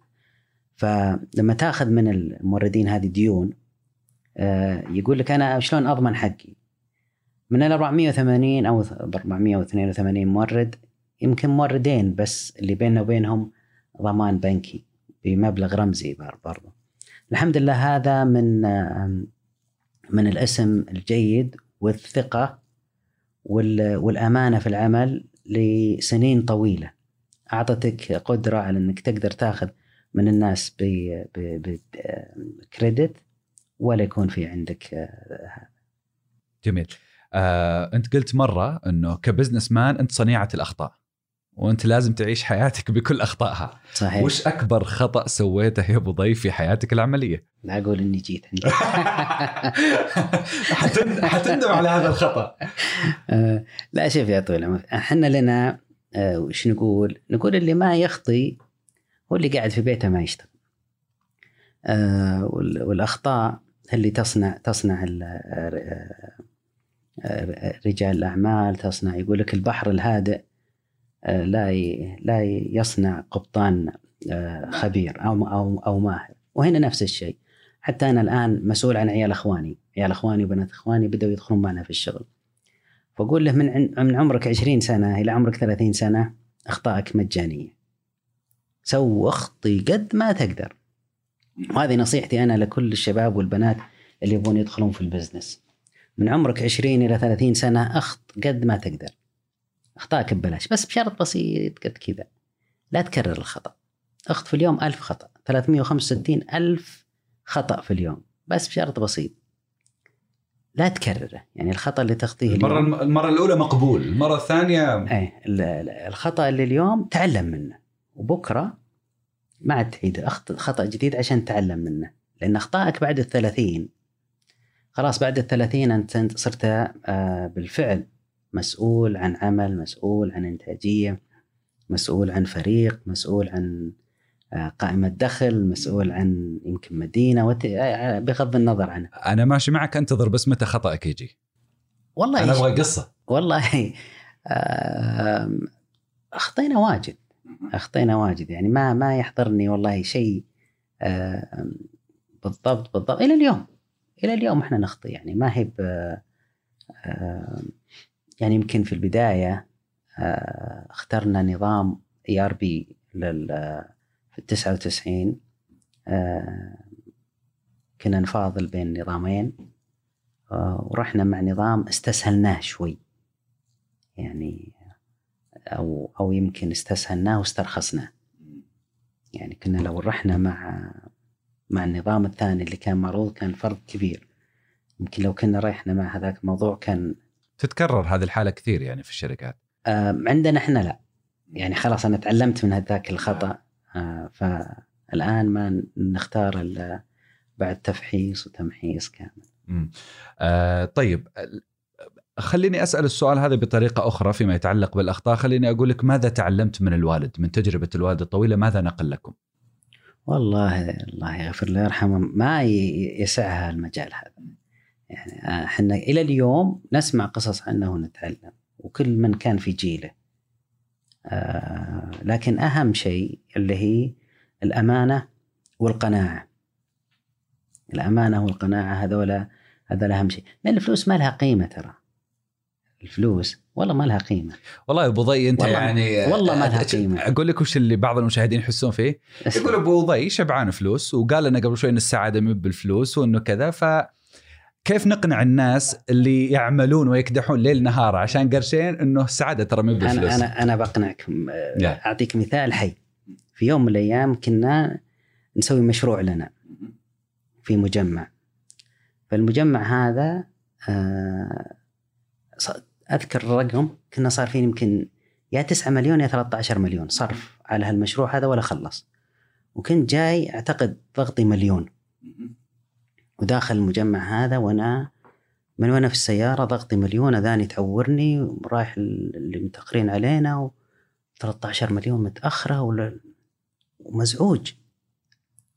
فلما تأخذ من الموردين هذه ديون آه، يقول لك أنا شلون أضمن حقي؟ من ال 480 أو 482 مورد يمكن موردين بس اللي بيننا وبينهم ضمان بنكي بمبلغ رمزي بر- برضو. الحمد لله هذا من آم، من الاسم الجيد والثقة وال- والأمانة في العمل لسنين طويلة. أعطتك قدرة على أنك تقدر تاخذ من الناس بكريدت ولا يكون في عندك آه، جميل. آه، أنت قلت مرة إنه كبزنس مان أنت صنيعة الأخطاء. وانت لازم تعيش حياتك بكل أخطائها. صحيح. وش أكبر خطأ سويته يا أبو ضيف في حياتك العملية؟ لا أقول إني جيت عندك حتندم على هذا الخطأ. آه، لا شوف يا طويل العمر إحنا لنا آه، وش نقول؟ نقول اللي ما يخطي هو اللي قاعد في بيته ما يشتغل. آه، وال- والأخطاء اللي تصنع تصنع ال- رجال الأعمال تصنع يقول لك البحر الهادئ. لا ي- لا يصنع قبطان آه، خبير أو أو أو ماهر. وهنا نفس الشيء. حتى أنا الآن مسؤول عن عيال إخواني. عيال إخواني وبنات إخواني بدأوا يدخلون معنا في الشغل. فأقول له من من عمرك 20 سنة إلى عمرك 30 سنة أخطائك مجانية. so أخطي قد ما تقدر. وهذه نصيحتي أنا لكل الشباب والبنات اللي يبغون يدخلون في ال business. من عمرك 20 إلى 30 سنة أخط قد ما تقدر. اخطائك ببلاش. بس بشرط بسيط قد كذا. لا تكرر الخطأ. اخط في اليوم ألف خطأ. 365 ألف خطأ في اليوم. بس بشرط بسيط. لا تكرره. يعني الخطأ اللي تخطيه المرة اليوم. المرة الأولى مقبول. المرة الثانية إيه ال- ال- الخطأ اللي اليوم تعلم منه. وبكرة ما عاد تعيد. أخط- خطأ جديد عشان تتعلم منه. لأن أخطائك بعد الثلاثين. خلاص بعد الثلاثين انت أنت صرت آه، بالفعل مسؤول عن عمل مسؤول عن إنتاجية مسؤول عن فريق مسؤول عن آه، قائمة دخل مسؤول عن يمكن مدينة وت... آه، بغض النظر عنها أنا ماشي معك أنتظر بس متى خطأك يجي. والله أنا إيش- أبغى قصة. والله آم، أخطينا واجد أخطينا واجد. يعني ما ما يحضرني والله شيء بالضبط بالضبط. إلى اليوم إلى اليوم إحنا نخطي. يعني ما هي ب- يعني يمكن في البداية آه، اخترنا نظام ERP في ال 99 آه، كنا نفاضل بين نظامين آه، ورحنا مع نظام استسهلناه شوي. يعني أو أو يمكن استسهلناه واسترخصناه. يعني كنا لو رحنا مع مع النظام الثاني اللي كان معروض كان فرق كبير. يمكن لو كنا رحنا مع هذاك الموضوع كان تتكرر هذه الحالة كثير يعني في الشركات. عندنا إحنا لا. يعني خلاص أنا تعلمت من هذاك الخطأ. آه، فالآن ما نختار الا بعد تفحيص وتمحيص كامل. آه طيب خليني أسأل السؤال هذا بطريقة أخرى فيما يتعلق بالأخطاء. خليني أقول لك ماذا تعلمت من الوالد من تجربة الوالد الطويلة ماذا نقل لكم؟ والله الله يغفر له يرحمه ما يسعها المجال هذا. يعني آه، إحنا إلى اليوم نسمع قصص عنه ونتعلم وكل من كان في جيله. آه، لكن أهم شيء اللي هي الأمانة والقناعة. الأمانة والقناعة هذولا هذول أهم شيء. لأن الفلوس ما لها قيمة ترى. الفلوس والله ما لها قيمة. والله يا أبو ضي أنت والله- يعني والله ما لها قيمة. أقول لك وش اللي بعض المشاهدين يحسون فيه؟ يقول أبو ضي شبعان فلوس وقال لنا قبل شوي إن السعادة مو بالفلوس وإنه كذا ف كيف نقنع الناس اللي يعملون ويكدحون ليل نهار عشان قرشين إنه السعادة ترى بالفلوس أنا أنا أنا بقنعكم. آه،. أعطيك مثال حي. في يوم من الأيام كنا نسوي مشروع لنا في مجمع. فالمجمع هذا آه، أذكر الرقم كنا صارفين يمكن يا 9 مليون يا 13 مليون صرف على هالمشروع هذا ولا خلص. وكنت جاي أعتقد ضغطي مليون. وداخل المجمع هذا وأنا من وأنا في السيارة ضغطي مليون اذاني تعورني ورايح اللي متأخرين علينا و 13 مليون متأخرة ولا ومزعوج.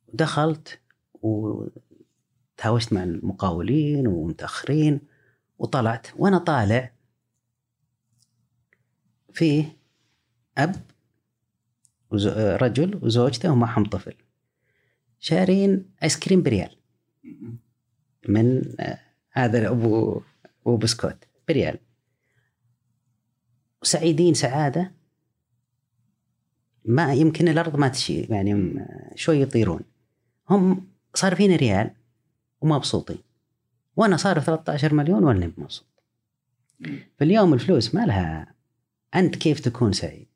ودخلت وتهاوشت مع المقاولين ومتأخرين وطلعت. وأنا طالع فيه أب رجل وزوجته ومعهم طفل. شارين ice cream بريال. من آه، هذا أبو أبو بسكوت. بريال. وسعيدين سعادة. ما يمكن الأرض ما تشي يعني شوي يطيرون. هم صارفين ريال ومبسوطين. وأنا صارف 13 مليون وأنا مبسوط. فاليوم الفلوس ما لها أنت كيف تكون سعيد؟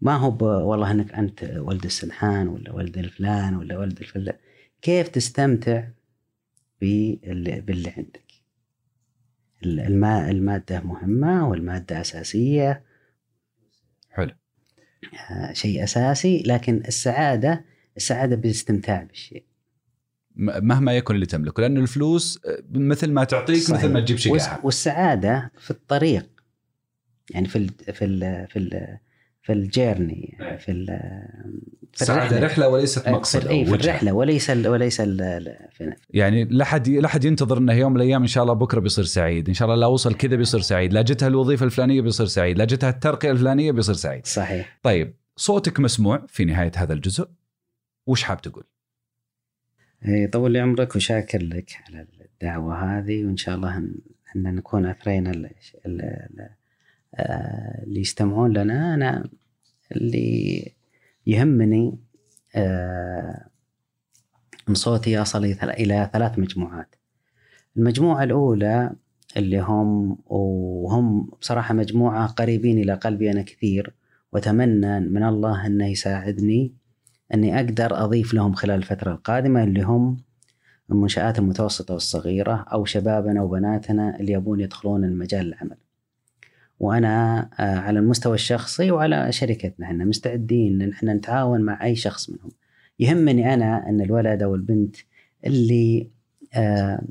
ما هو والله إنك أنت ولد السنحان ولا ولد الفلان ولا ولد الفلان. كيف تستمتع باللي, باللي عندك؟ الماء المادة مهمة والمادة أساسية. حلو. آه، شيء أساسي لكن السعادة السعادة بالاستمتاع بالشيء. مهما يكن اللي تملكه لأنه الفلوس آه، مثل ما تعطيك صحيح. مثل ما تجيب شقاها والسعادة في الطريق. يعني في ال في ال في ال في الجيرني إيه. في ال في السعاده الرحلة. رحلة وليست مقصد في, أو أي في. الرحلة وليس ال وليس ال ال- في يعني لا حد لا حد ينتظر إنه يوم من الأيام إن شاء الله بكرة بيصير سعيد، إن شاء الله لا وصل كذا بيصير سعيد، لا جتها الوظيفة الفلانية بيصير سعيد، لا جتها الترقية الفلانية بيصير سعيد. صحيح طيب صوتك مسموع في نهاية هذا الجزء وش حاب تقول؟ إيه، طول لي عمرك وشاكر لك على الدعوة هذه وإن شاء الله إن نكون أثرينا ال- ال- ال- اللي يستمعون لنا أنا اللي يهمني آه، إن صوتي يصل إلى ثلاث مجموعات. المجموعة الأولى اللي هم وهم بصراحة مجموعة قريبين إلى قلبي أنا كثير وأتمنى من الله أنه يساعدني أني أقدر أضيف لهم خلال الفترة القادمة اللي هم المنشآت المتوسطة والصغيرة أو شبابنا وبناتنا اللي يبون يدخلون المجال العمل. وأنا آه، على المستوى الشخصي وعلى شركتنا. إحنا مستعدين إن إحنا نتعاون مع أي شخص منهم. يهمني أنا أن الولد أو البنت اللي آه،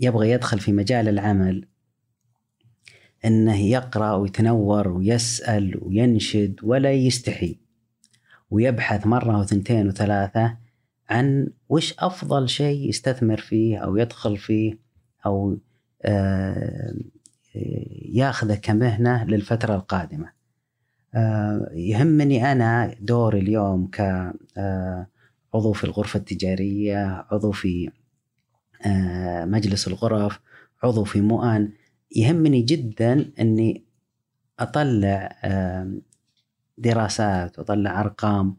يبغى يدخل في مجال العمل إنه يقرأ ويتنور ويسأل وينشد ولا يستحي. ويبحث مرة وثنتين وثلاثة عن وش أفضل شيء يستثمر فيه أو يدخل فيه أو آه، ياخذه كمهنة للفترة القادمة. آه، يهمني أنا دوري اليوم كعضو في الغرفة التجارية، عضو في آه، مجلس الغرف، عضو في مؤن، يهمني جدا إني أطلع دراسات واطلع أرقام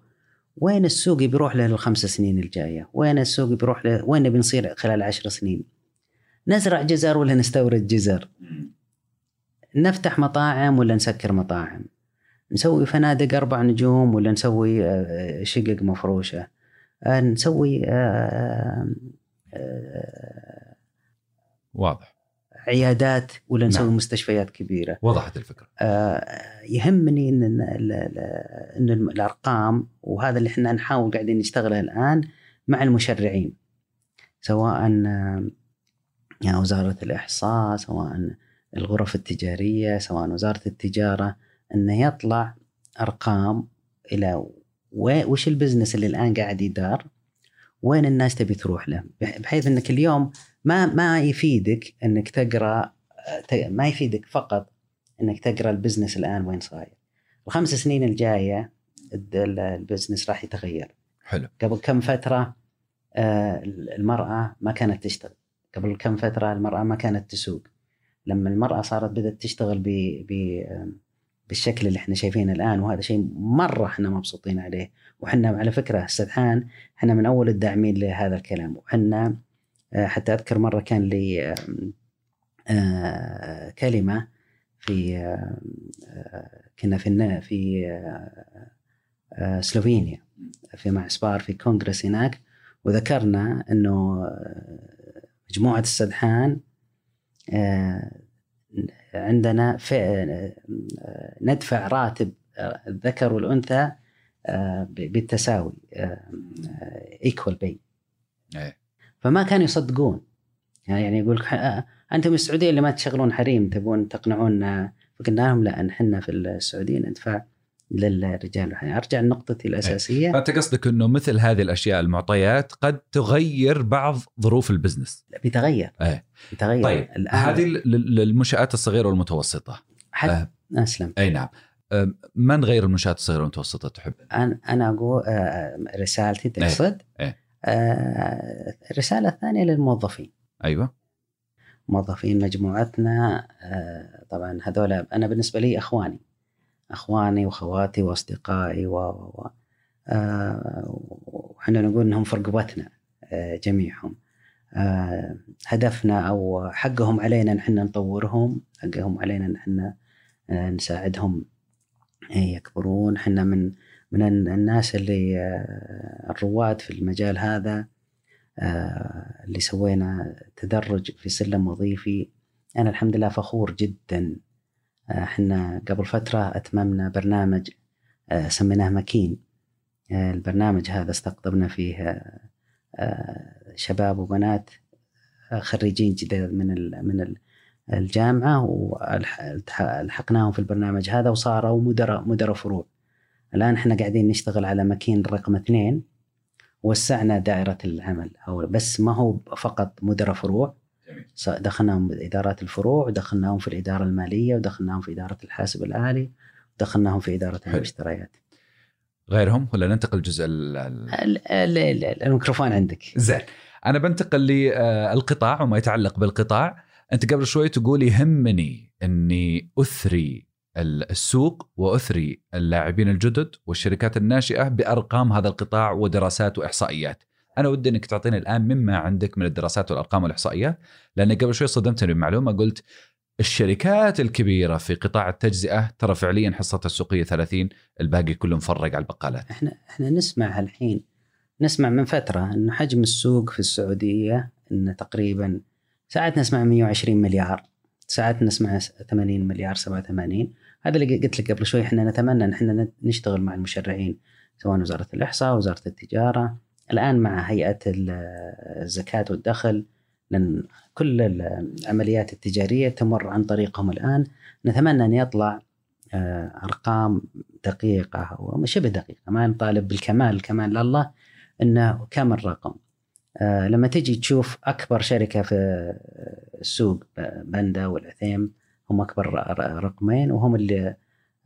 وين السوق بيروح له الخمس سنين الجاية؟ وين السوق بيروح له؟ وين بنصير خلال عشر سنين؟ نزرع جزر ولا نستورد جزر؟ نفتح مطاعم ولا نسكر مطاعم؟ نسوي فنادق أربع نجوم ولا نسوي آه، شقق مفروشة؟ آه، نسوي آه، واضح عيادات ولا نسوي نعم. مستشفيات كبيرة وضحت الفكرة آه، يهمني إن إن إن الأرقام وهذا اللي إحنا نحاول قاعدين نشتغله الآن مع المشرعين سواء آه، يعني وزارة الإحصاء سواء الغرف التجارية سواء وزارة التجارة إنه يطلع أرقام إلى وي- وش البزنس اللي الآن قاعد يدار؟ وين الناس تبي تروح له؟ بح- بحيث إنك اليوم ما ما يفيدك إنك تقرأ ت- ما يفيدك فقط إنك تقرأ ال business الآن وين صاير. الخمس سنين الجاية الد- ال- ال business راح يتغير. حلو. قبل كم فترة آه، المرأة ما كانت تشتغل. قبل كم فترة المرأة ما كانت تسوق. لما المرأة صارت بدأت تشتغل ب ب بالشكل اللي إحنا شايفينه الآن وهذا شيء مرة إحنا مبسوطين عليه. وحنا على فكرة استدحان إحنا من أول الداعمين لهذا الكلام. وحنا آه، حتى أذكر مرة كان لي آم، آه، كلمة في آه، آه، كنا في في آه، آه، سلوفينيا في مع سبار في كونغرس هناك. وذكرنا إنه آه، مجموعة السدحان آه، عندنا ف- آه، ندفع راتب آه، الذكر والأنثى آه، بالتساوي equal pay. فما كانوا يصدقون. يعني يعني يقول آه، أنتم السعوديه اللي ما تشغلون حريم تبون تقنعونا. فقلنا لهم لا نحن في السعودية ندفع للرجال والحريم. أرجع لنقطتي الأساسية. فانت قصدك إنه مثل هذه الأشياء المعطيات قد تغير بعض ظروف ال business. بيتغير. إيه. بيتغير. طيب الان هذه لل- للمنشآت الصغيرة والمتوسطة. حتى آه. أسلم. أي نعم. أم، ما نغير المنشآت الصغيرة والمتوسطة تحب؟ أنا أنا أقول آه، رسالتي تقصد إيه. آه، الرسالة الثانية للموظفين. أيوه. موظفين مجموعتنا آه، طبعا هذول أنا بالنسبة لي إخواني. أخواني وأخواتي وأصدقائي و و آه، نقول إنهم في رقبتنا آه، جميعهم. آه، هدفنا أو حقهم علينا إن إحنا نطورهم حقهم علينا إن إحنا نساعدهم. يكبرون. إحنا من من الناس اللي الرواد في المجال هذا اللي سوينا تدرج في سلم وظيفي. أنا الحمد لله فخور جدا إحنا قبل فترة أتممنا برنامج آه، سميناه مكين آه، البرنامج هذا استقطبنا فيه آه، آه، شباب وبنات آه، خريجين جدد من من ال- الجامعة والحقناهم في البرنامج هذا وصاروا مدراء مدراء فروع. الآن إحنا قاعدين نشتغل على مكين رقم اثنين وسعنا دائرة العمل. أو بس ما هو فقط مدراء فروع جميل. دخلناهم بإدارات الفروع ودخلناهم في الإدارة المالية ودخلناهم في إدارة الحاسب الآلي ودخلناهم في إدارة. المشتريات. غيرهم ولا ننتقل ال- الميكروفون عندك. زين. أنا بنتقل للقطاع وما يتعلق بالقطاع. أنت قبل شوي تقول يهمني إني أثري ال- السوق وأثري اللاعبين الجدد والشركات الناشئة بأرقام هذا القطاع ودراسات وإحصائيات. أنا ودي إنك تعطيني الآن مما عندك من الدراسات والأرقام والاحصائيات لأن قبل شوي صدمتني بمعلومه قلت الشركات الكبيرة في قطاع التجزئة ترى فعليا حصتها السوقية 30 الباقي كله مفرق على البقالات. إحنا إحنا نسمع الحين نسمع من فترة انه حجم السوق في السعودية ان تقريبا ساعات نسمع 120 مليار ساعات نسمع 80 مليار 87 هذا اللي قلت لك قبل شوي إحنا نتمنى إن إحنا نشتغل مع المشرعين سواء وزارة الإحصاء وزارة التجارة الآن مع هيئة الزكاة والدخل لأن كل العمليات التجارية تمر عن طريقهم الآن. نتمنى أن يطلع آه، أرقام دقيقة وشبه دقيقة ما نطالب بالكمال الكمال لله إنه كم الرقم. آه، لما تجي تشوف أكبر شركة في السوق بندا والعثيم هم أكبر رقمين وهم اللي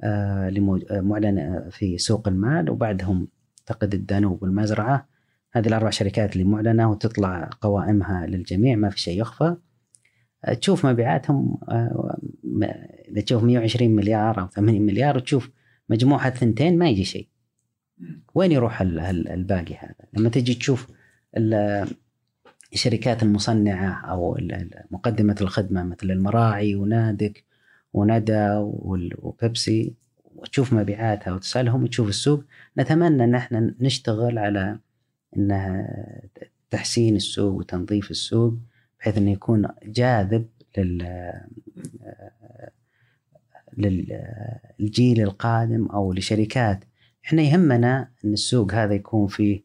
آه، اللي معلن في سوق المال وبعدهم اعتقد الدانوب والمزرعة. هذه الأربع شركات اللي معلنة وتطلع قوائمها للجميع ما في شيء يخفى. تشوف مبيعاتهم إذا تشوف 120 مليار أو 80 مليار وتشوف مجموعة الثنتين ما يجي شيء. وين يروح الباقي هذا؟ لما تجي تشوف الشركات المصنعة أو مقدمة الخدمة مثل المراعي ونادك وندى وبيبسي وتشوف مبيعاتها وتسألهم وتشوف السوق نتمنى أن إحنا نشتغل على أنها تحسين السوق وتنظيف السوق بحيث أنه يكون جاذب لل للجيل القادم أو لشركات. إحنا يهمنا أن السوق هذا يكون فيه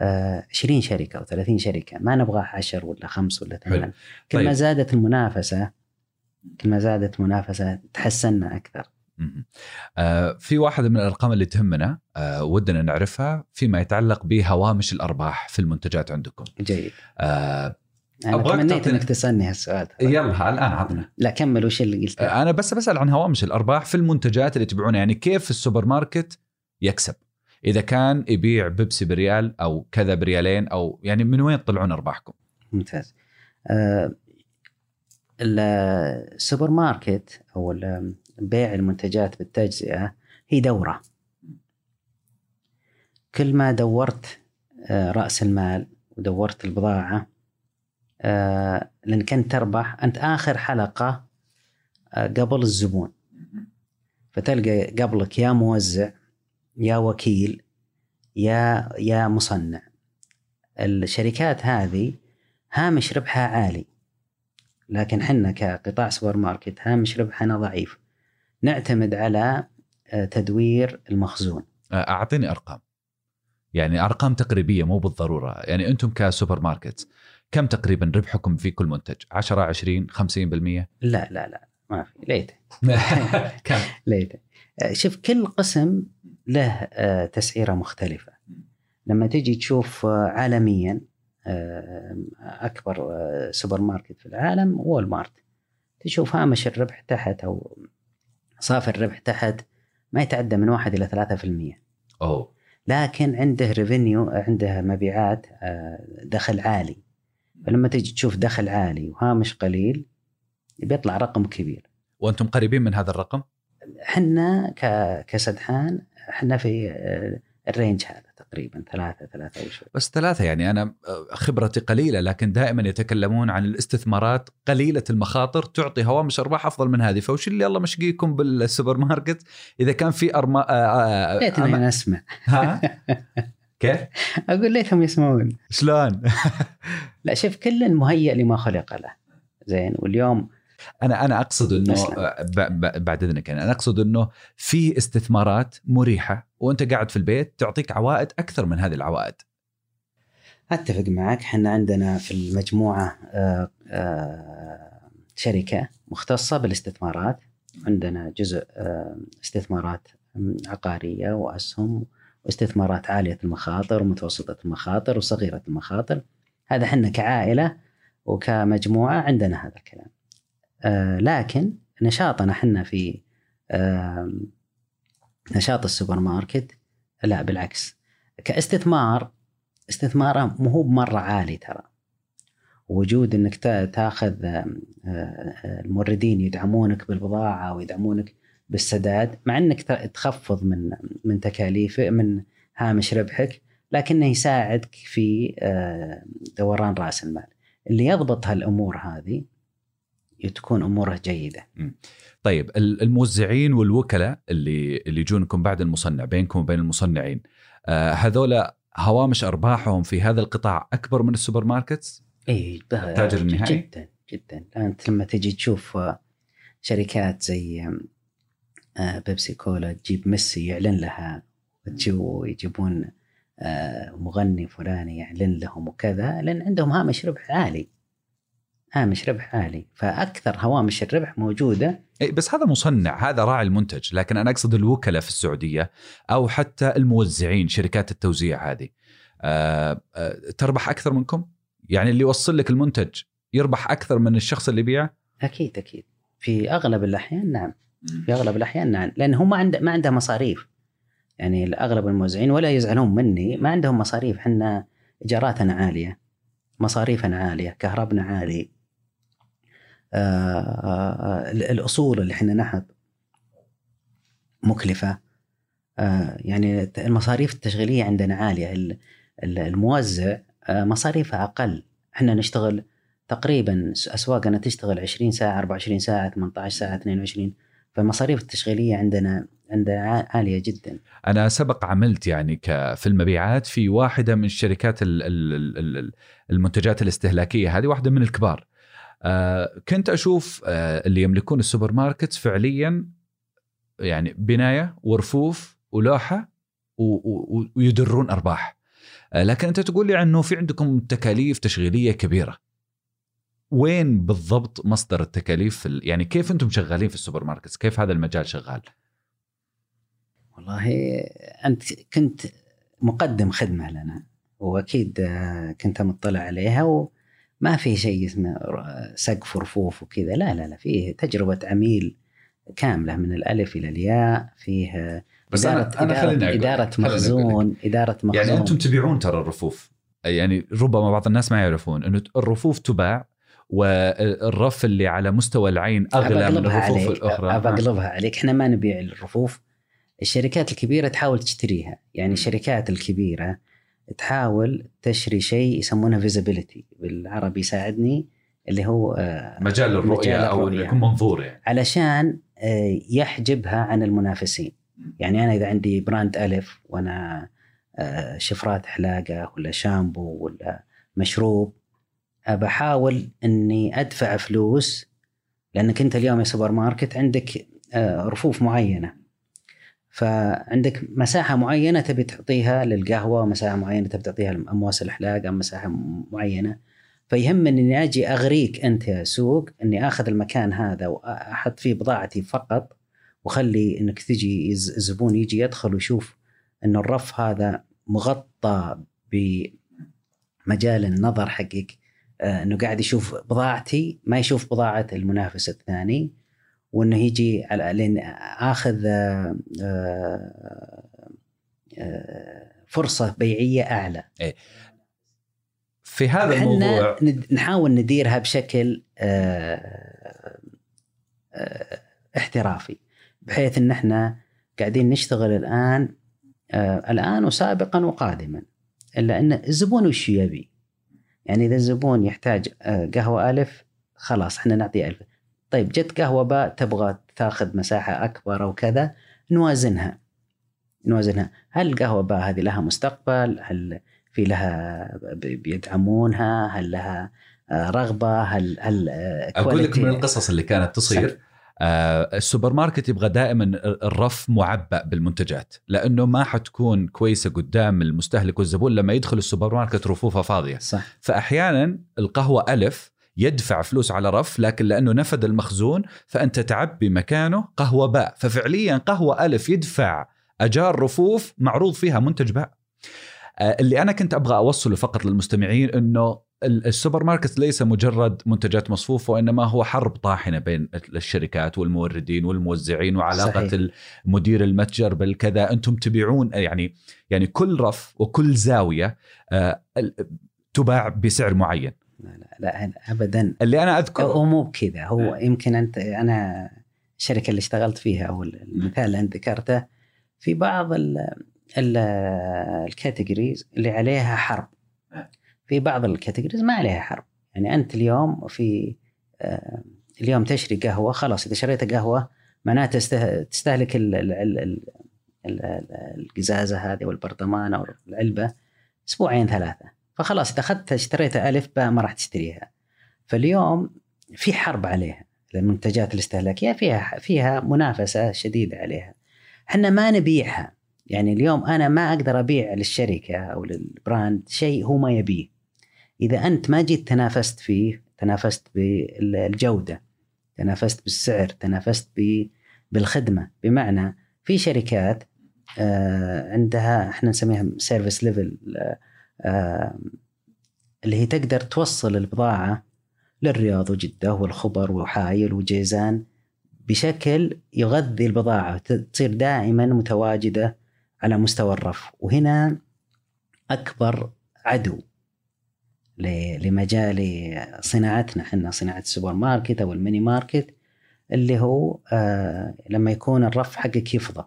20 آه، شركة أو 30 شركة ما نبغى 10 ولا خمس ولا ثمان كل ما طيب. زادت المنافسة كل ما زادت المنافسة تحسنا أكثر. في واحدة من الأرقام اللي تهمنا آه ودنا نعرفها فيما يتعلق بهوامش الأرباح في المنتجات عندكم. جيد. آه أنا تمنيت إنك تسألني هالسؤال. يلا الآن عطنا. لا كمل وش اللي قلته؟ آه أنا بس بسأل عن هوامش الأرباح في المنتجات اللي تبيعونها. يعني كيف السوبر ماركت يكسب؟ إذا كان يبيع بيبسي بريال أو كذا بريالين أو يعني من وين تطلعون أرباحكم؟ ممتاز. آه السوبر ماركت أو بيع المنتجات بالتجزئة هي دورة. كل ما دورت آه رأس المال ودورت البضاعة آه لانك انت تربح أنت آخر حلقة آه قبل الزبون. فتلقى قبلك يا موزع يا وكيل يا يا مصنع. الشركات هذه هامش ربحها عالي. لكن حنا كقطاع سوبر ماركت هامش ربحنا ضعيف. نعتمد على آه، تدوير المخزون. آه، أعطيني أرقام. يعني أرقام تقريبية مو بالضرورة. يعني أنتم كسوبر ماركت كم تقريبا ربحكم في كل منتج؟ 10 20 50% لا لا لا ما في ليتة. كم؟ ليتة. آه، شوف كل قسم له تسعيرة مختلفة. لما تجي تشوف عالميا أكبر سوبر ماركت في العالم Walmart تشوف هامش الربح تحت أو صافي الربح تحت ما يتعدى من واحد إلى ثلاثة في المية أوه. لكن عنده revenue عنده مبيعات دخل عالي فلما تجي تشوف دخل عالي وهامش قليل بيطلع رقم كبير وأنتم قريبين من هذا الرقم؟ إحنا كسدحان إحنا في آه، ال range هذا تقريبا ثلاثة ثلاثة وشوي. بس ثلاثة يعني أنا آه، خبرتي قليلة لكن دائما يتكلمون عن الاستثمارات قليلة المخاطر تعطي هوامش أرباح أفضل من هذه. فوش اللي الله مشقيكم بالسوبر ماركت إذا كان في أرما آه ليتني أنا أسمع. ها؟ كيف؟ أقول ليتهم يسمعون. شلون؟ لا شوف كل مهيئ لما خلق له. زين واليوم أنا أنا أقصد إنه بعد إذنك يعني أنا أقصد إنه في استثمارات مريحة وانت قاعد في البيت تعطيك عوائد أكثر من هذه العوائد. أتفق معك. إحنا عندنا في المجموعة آه، آه، شركة مختصة بالاستثمارات. عندنا جزء آه، استثمارات عقارية وأسهم واستثمارات عالية المخاطر ومتوسطه المخاطر وصغيرة المخاطر. هذا إحنا كعائلة وكمجموعة عندنا هذا الكلام. لكن نشاطنا إحنا في نشاط السوبر ماركت لا بالعكس. كاستثمار استثماره مو هو بمره عالي ترى. وجود إنك تاخذ آه، آه، الموردين يدعمونك بالبضاعة ويدعمونك بالسداد مع إنك تخفض من من تكاليف من هامش ربحك لكنه يساعدك في آه، دوران رأس المال. اللي يضبط هالأمور هذه تكون أموره جيدة. طيب الموزعين والوكلاء اللي اللي يجونكم بعد المصنع بينكم وبين المصنعين آه هذولا هوامش أرباحهم في هذا القطاع أكبر من ال supermarkets؟ اي التاجر النهائي؟ جدا جدا. أنت لما تجي تشوف آه، شركات زي آه، بيبسي كولا تجيب ميسي يعلن لها وتجو- ويجيبون آه، مغني فلاني يعلن لهم وكذا لأن عندهم هامش ربح عالي. هامش ربح عالي فأكثر هوامش الربح موجودة. إيه بس هذا مصنع هذا راعي المنتج. لكن أنا أقصد الوكلاء في السعودية أو حتى الموزعين شركات التوزيع هذه. آه آه تربح أكثر منكم؟ يعني اللي يوصل لك المنتج يربح أكثر من الشخص اللي يبيعه؟ أكيد أكيد. في أغلب الأحيان نعم. في أغلب الأحيان نعم. لأن هم ما عنده ما عنده مصاريف. يعني اغلب الموزعين ولا يزعلون مني ما عندهم مصاريف. إحنا إيجاراتنا عالية مصاريفنا عالية كهربنا عالي الأصول اللي إحنا نحط مكلفة. آه، يعني المصاريف التشغيلية عندنا عالية. ال- ال- الموزع آه، مصاريفها أقل. إحنا نشتغل تقريبا أسواقنا تشتغل 20 ساعة 24 ساعة 18 ساعة 22 فالمصاريف التشغيلية عندنا عندنا عالية جدا. أنا سبق عملت يعني في المبيعات في واحدة من الشركات ال- ال- ال- ال- المنتجات الاستهلاكية. هذه واحدة من الكبار. آه، كنت أشوف آه، اللي يملكون السوبر ماركت فعليا يعني بناية ورفوف ولوحة و- و- ويدرون أرباح. آه، لكن أنت تقول لي انه في عندكم تكاليف تشغيلية كبيرة. وين بالضبط مصدر التكاليف يعني كيف أنتم شغالين في السوبر ماركت؟ كيف هذا المجال شغال؟ والله أنت كنت مقدم خدمة لنا وأكيد آه، كنت مطلع عليها وما في شيء اسمه سقف ورفوف وكذا. لا لا لا فيه تجربة عميل كاملة من الألف إلى الياء فيه بس إدارة, أنا- أنا إدارة, إدارة. مخزون إدارة مخزون. يعني أنتم تبيعون ترى الرفوف. يعني ربما بعض الناس ما يعرفون إنه الرفوف تباع والرف اللي على مستوى العين أغلى من الرفوف عليك. الأخرى. أبى أقلبها عليك. إحنا ما نبيع الرفوف. الشركات الكبيرة تحاول تشتريها. يعني الشركات الكبيرة تحاول تشري شيء يسمونه فيزيبيليتي بالعربي يساعدني اللي هو آه، مجال الرؤية أو. انه يكون منظور يعني. علشان آه، يحجبها عن المنافسين. يعني أنا إذا عندي brand ألف وأنا آه، شفرات حلاقة ولا شامبو ولا مشروب بحاول إني أدفع فلوس لأنك أنت اليوم يا سوبر ماركت عندك رفوف معينة. فعندك مساحة معينة تبي تعطيها للقهوة مساحة معينة تبي تعطيها لامواس الحلاقه مساحة معينة. فيهمني أني أجي أغريك أنت يا سوق أني آخذ المكان هذا وأحط فيه بضاعتي فقط واخلي إنك تجي الز- الزبون يجي يدخل ويشوف انه الرف هذا مغطى بمجال النظر حقك. آه، إنه قاعد يشوف بضاعتي ما يشوف بضاعة المنافس الثاني. وانه يجي على لين آخذ آه، آه، آه، فرصة بيعية أعلى. في هذا الموضوع نحاول نديرها بشكل احترافي بحيث إن إحنا قاعدين نشتغل الآن الآن وسابقا وقادما. إلا إن الزبون وش يبي؟ يعني إذا الزبون يحتاج قهوة آلف خلاص إحنا نعطيه ألف. طيب جت قهوة باء تبغى تاخذ مساحة أكبر أو كذا نوازنها نوازنها هل القهوة باء هذه لها مستقبل؟ هل في لها بيدعمونها؟ هل لها آه، رغبة؟ هل هل آه، أقول لك؟ من القصص اللي كانت تصير آه السوبر ماركت يبغى دائما الرف معبأ بالمنتجات لأنه ما حتكون كويسة قدام المستهلك والزبون لما يدخل السوبر ماركت رفوفها فاضية صح فاحيانا القهوة ألف يدفع فلوس على رف لكن لأنه نفد المخزون فأنت تعبي مكانه قهوة باء. ففعليا قهوة ألف يدفع أجار رفوف معروض فيها منتج باء. آه، اللي أنا كنت أبغى أوصله فقط للمستمعين إنه ال- السوبر ماركت ليس مجرد منتجات مصفوفة وإنما هو حرب طاحنة بين الشركات والموردين والموزعين وعلاقة صحيح. مدير المتجر بالكذا. أنتم تبيعون يعني يعني كل رف وكل زاوية آه، تباع بسعر معين. لا لا, لا ابدا. اللي أنا اذكر هو مو بكذا. هو يمكن أنت أنا الشركة اللي اشتغلت فيها أو المثال اللي أنت ذكرته في بعض ال ال ال categories اللي عليها حرب. في بعض ال categories ما عليها حرب. يعني أنت اليوم في آه، اليوم تشري قهوة خلاص إذا شريت قهوة معناته تسته- تستهلك ال- ال- ال- ال- ال- ال- القزازة هذه والبرطمان أو العلبة أسبوعين ثلاثة. فخلاص إذا اخذتها اشتريتها ألف باء ما راح تشتريها. فاليوم في حرب عليها المنتجات الاستهلاكية فيها فيها منافسة شديدة عليها. إحنا ما نبيعها. يعني اليوم أنا ما أقدر أبيع للشركة أو لل brand شيء هو ما يبيه. إذا أنت ما جيت تنافست فيه تنافست بالجودة تنافست بالسعر تنافست بالخدمة. بمعنى في شركات آه، عندها إحنا نسميها service level اللي هي تقدر توصل البضاعة للرياض وجدة والخبر وحايل وجيزان بشكل يغذي البضاعة تصير دائما متواجدة على مستوى الرف. وهنا أكبر عدو لمجال صناعتنا إحنا صناعة السوبر ماركت أو الميني ماركت اللي هو آه لما يكون الرف حقك يفضى.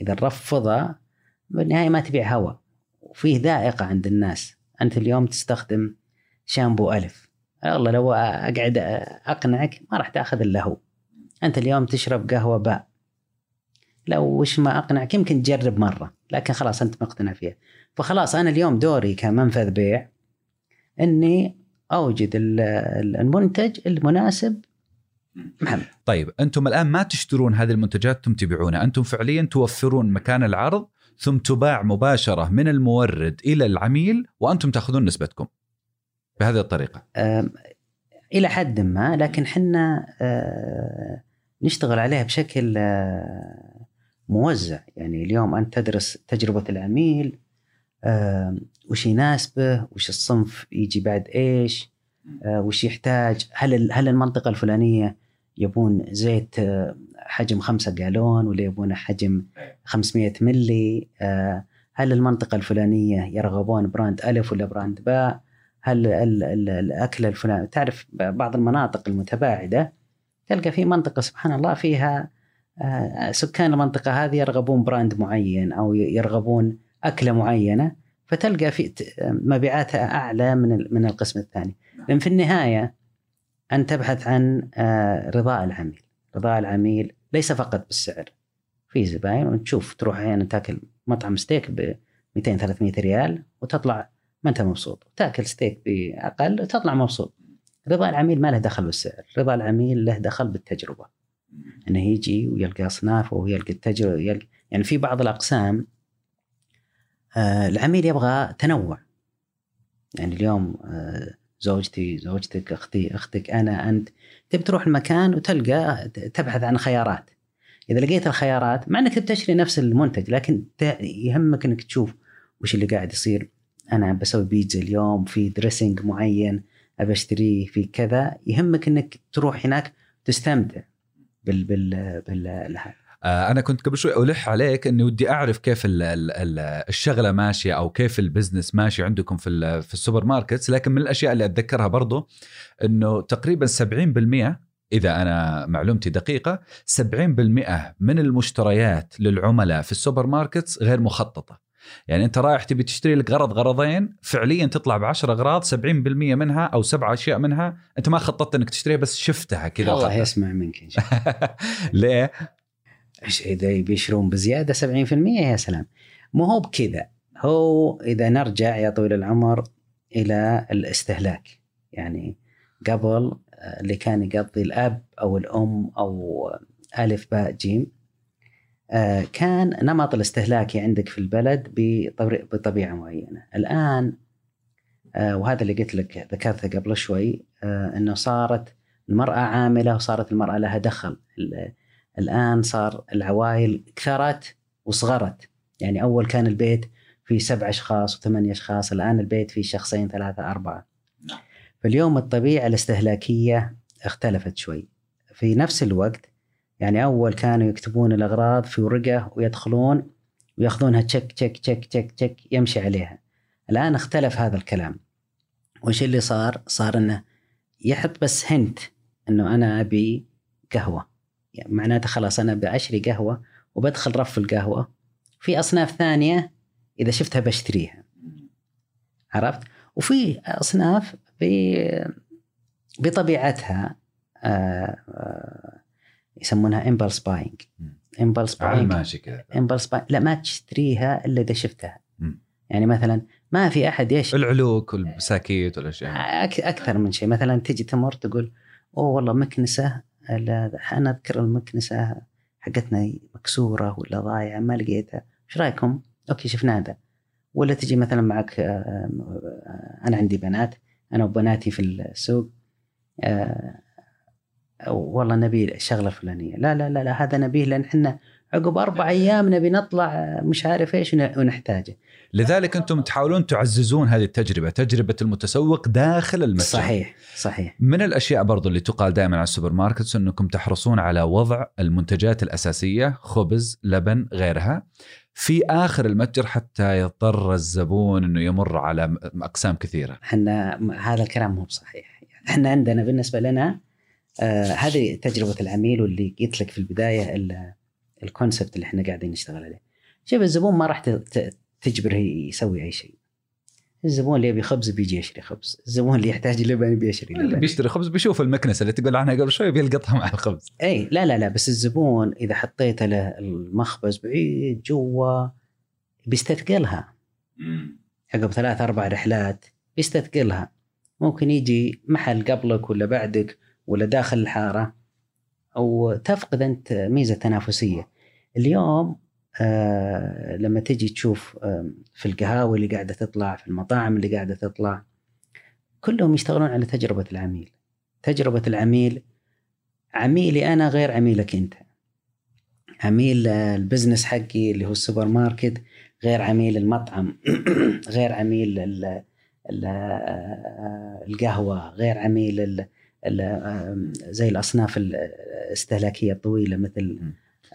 إذا الرف فضى بالنهاية ما تبيع هواء وفيه ذائقة عند الناس. أنت اليوم تستخدم شامبو ألف. والله لو أقعد أقنعك ما راح تأخذ إلا هو. أنت اليوم تشرب قهوة باء. لو وش ما أقنعك يمكن تجرب مرة لكن خلاص أنت مقتنع فيها. فخلاص أنا اليوم دوري كمنفذ بيع إني أوجد المنتج المناسب محمد. طيب أنتم الآن ما تشترون هذه المنتجات أنتم تبيعونها. أنتم فعليا توفرون مكان العرض ثم تباع مباشرة من المورد إلى العميل وأنتم تأخذون نسبتكم. بهذه الطريقة. إلى حد ما لكن حنا أه نشتغل عليها بشكل أه موزع. يعني اليوم أنت تدرس تجربة العميل أه وش يناسبه وش الصنف يجي بعد إيش آه، وش يحتاج هل هل المنطقة الفلانية يبون زيت آه، حجم خمسة جالون ولا يبون حجم 500 ملي آه، هل المنطقة الفلانية يرغبون brand ألف ولا brand باء؟ هل الأكل الفلاني؟ تعرف بعض المناطق المتباعدة تلقى في منطقة سبحان الله فيها سكان المنطقة هذه يرغبون brand معين أو يرغبون أكلة معينة فتلقى في مبيعاتها أعلى من من القسم الثاني. لأن في النهاية أن تبحث عن آه، رضاء العميل. رضاء العميل ليس فقط بالسعر. في زباين وتشوف تروح أحيانا تاكل مطعم ستيك ب 200 300 ريال وتطلع ما أنت مبسوط. تاكل ستيك بأقل وتطلع مبسوط. رضا العميل ما له دخل بالسعر. رضا العميل له دخل بالتجربة. إنه يجي ويلقى أصناف ويلقى التجربة يلقى يعني في بعض الأقسام آه العميل يبغى تنوع. يعني اليوم آه زوجتي زوجتك أختي أختك أنا أنت تبي تروح المكان وتلقى تبحث عن خيارات. إذا لقيت الخيارات مع إنك بتشتري نفس المنتج لكن يهمك إنك تشوف وش اللي قاعد يصير. أنا بسوي بيتزا اليوم في دريسنج معين ابى أشتريه في كذا. يهمك إنك تروح هناك تستمتع بال بال بال آه، أنا كنت قبل شوي ألح عليك إني ودي أعرف كيف ال ال الشغلة ماشية أو كيف business ماشي عندكم في في ال supermarkets. لكن من الأشياء اللي أتذكرها برضو إنه تقريبا 70% إذا أنا معلومتي دقيقة 70% من المشتريات للعملاء في ال supermarkets غير مخططة. يعني أنت رايح تبي تشتري لك غرض غرضين فعليا تطلع ب 10 اغراض 70% منها أو سبعة أشياء منها. أنت ما خططت إنك تشتريها بس شفتها كذا الله يسمع منك ليه؟ إذا بيشرون بزيادة 70% يا سلام. مو هو بكذا. هو إذا نرجع يا طويل العمر إلى الاستهلاك. يعني قبل آه، اللي كان يقضي الأب أو الأم أو ألف باء جيم. آه، كان نمط الاستهلاكي عندك في البلد بطبيعة معينة. الآن آه، وهذا اللي قلت لك ذكرته قبل شوي إنه صارت المرأة عاملة وصارت المرأة لها دخل. الآن صار العوائل كثرت وصغرت. يعني أول كان البيت في سبع أشخاص وثمانية أشخاص الآن البيت فيه شخصين ثلاثة أربعة. فاليوم الطبيعة الاستهلاكية اختلفت شوي. في نفس الوقت يعني أول كانوا يكتبون الأغراض في ورقة ويدخلون ويأخذونها تشك تشك تشك تشك تشك يمشي عليها. الآن اختلف هذا الكلام. وش اللي صار؟ صار إنه يحط بس hint إنه أنا أبي قهوة. يعني معناته خلاص أنا بشري قهوة وبدخل رف القهوة. في أصناف ثانية إذا شفتها بشتريها. عرفت؟ وفي أصناف بطبيعتها آه، آه، يسمونها impulse buying. impulse buying ماشي كذا impulse buying. لا ما تشتريها إلا إذا شفتها. يعني مثلا ما في أحد يشتري. العلوك والبساكيت والأشياء. أك- أكثر من شيء. مثلا تجي تمر تقول أوه والله مكنسة. أنا أذكر المكنسة حقتنا مكسورة ولا ضايعة ما لقيتها. إيش رأيكم؟ أوكي شفنا هذا ولا تجي مثلا معك آه، آه، أنا عندي بنات. أنا وبناتي في السوق آه، والله نبي الشغله الفلانيه لا لا لا, لا هذا نبيه لأن إحنا عقب أربع أيام نبي نطلع آه، مش عارف إيش ون- ونحتاجه. لذلك أنتم تحاولون تعززون هذه التجربة تجربة المتسوق داخل المتجر صحيح صحيح. من الأشياء برضو اللي تقال دائما على ال supermarkets أنكم تحرصون على وضع المنتجات الأساسية خبز لبن غيرها. في آخر المتجر حتى يضطر الزبون إنه يمر على أقسام كثيرة. إحنا هذا الكلام مو بصحيح. إحنا عندنا بالنسبة لنا آه هذه تجربة العميل واللي قلت لك في البداية ال- الكونسبت اللي إحنا قاعدين نشتغل عليه. شوف الزبون ما راح تجبره يسوي أي شيء. الزبون اللي يبي خبز بيجي يشتري خبز. الزبون اللي يحتاج لبن بيشتري اللي لبن بيشتري خبز بيشوف المكنسة اللي تقول عنها قبل شوي بيلقطها مع الخبز. أي لا لا لا بس الزبون إذا حطيت له المخبز بعيد جوا بيستثقلها. عقب ثلاث أربع رحلات بيستثقلها. ممكن يجي محل قبلك ولا بعدك ولا داخل الحارة وتفقد أنت ميزة تنافسية. اليوم آه لما تجي تشوف آه في القهاوي اللي قاعدة تطلع في المطاعم اللي قاعدة تطلع كلهم يشتغلون على تجربة العميل. تجربة العميل عميلي أنا غير عميلك أنت. عميل آه، ال business حقي اللي هو السوبر ماركت غير عميل المطعم غير عميل ال القهوة غير عميل زي الأصناف الاستهلاكيه الطويلة مثل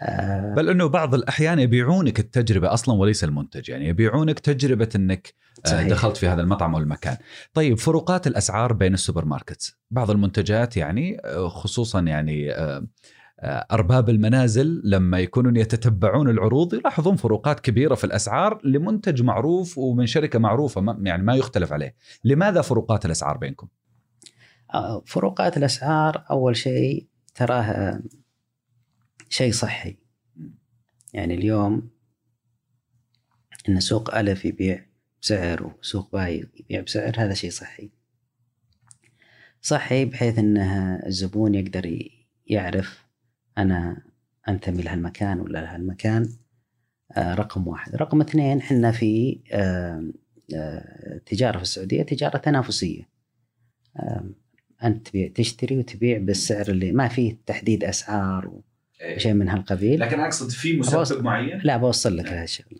آه، بل إنه بعض الأحيان يبيعونك التجربة أصلا وليس المنتج يعني يبيعونك تجربة إنك آه، صحيح. دخلت في هذا المطعم أو المكان. طيب فروقات الأسعار بين السوبر ماركت، بعض المنتجات يعني آه، خصوصا يعني آه، أرباب المنازل لما يكونون يتتبعون العروض يلاحظون فروقات كبيرة في الأسعار لمنتج معروف ومن شركة معروفة ما- يعني ما يختلف عليه. لماذا فروقات الأسعار بينكم؟ فروقات الأسعار أول شيء تراها شيء صحي. يعني اليوم إن سوق ألف يبيع بسعر وسوق باي يبيع بسعر هذا شيء صحي. صحي بحيث انه الزبون يقدر يعرف أنا أنتمي لهالمكان ولا لهالمكان آه، رقم واحد. رقم اثنين إحنا في آه، آه، تجارة في تنافسية. آه، أنت تبيع تشتري وتبيع بالسعر اللي ما فيه تحديد أسعار وشيء من هالقبيل. لكن أقصد في مسبب معين؟ لا بوصل لك لهالشغله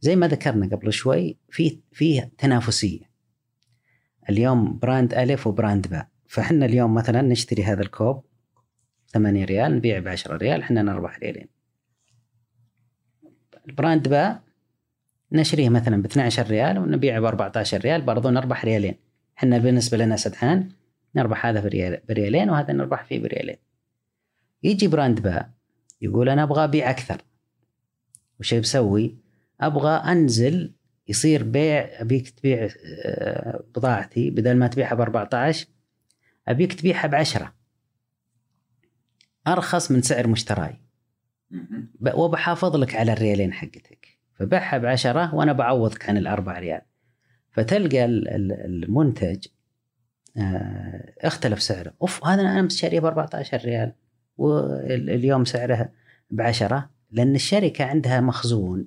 زي ما ذكرنا قبل شوي في في تنافسية. اليوم brand ألف و brand باء. فاحنا اليوم مثلا نشتري هذا الكوب 8 ريال نبيع ب 10 ريال إحنا نربح ريالين. ال brand باء نشريه مثلا ب 12 ريال ونبيعه ب 14 ريال برضو نربح ريالين. إحنا بالنسبة لنا سدحان نربح هذا بريال بريالين وهذا نربح فيه بريالين. يجي brand باء يقول أنا أبغى ابيع أكثر. وش بسوي؟ أبغى أنزل يصير بيع أبيك تبيع آه، بضاعتي بدل ما تبيعها ب 14 أبيك تبيعها ب 10 أرخص من سعر مشتراي. وبحافظ لك على الريالين حقتك. فبيعها ب 10 وأنا بعوضك عن الأربع ريال. فتلقى ال- ال- المنتج آه، اختلف سعره. أوف هذا أنا امس شاريه ب 14 ريال. واليوم سعره ب 10 لأن الشركة عندها مخزون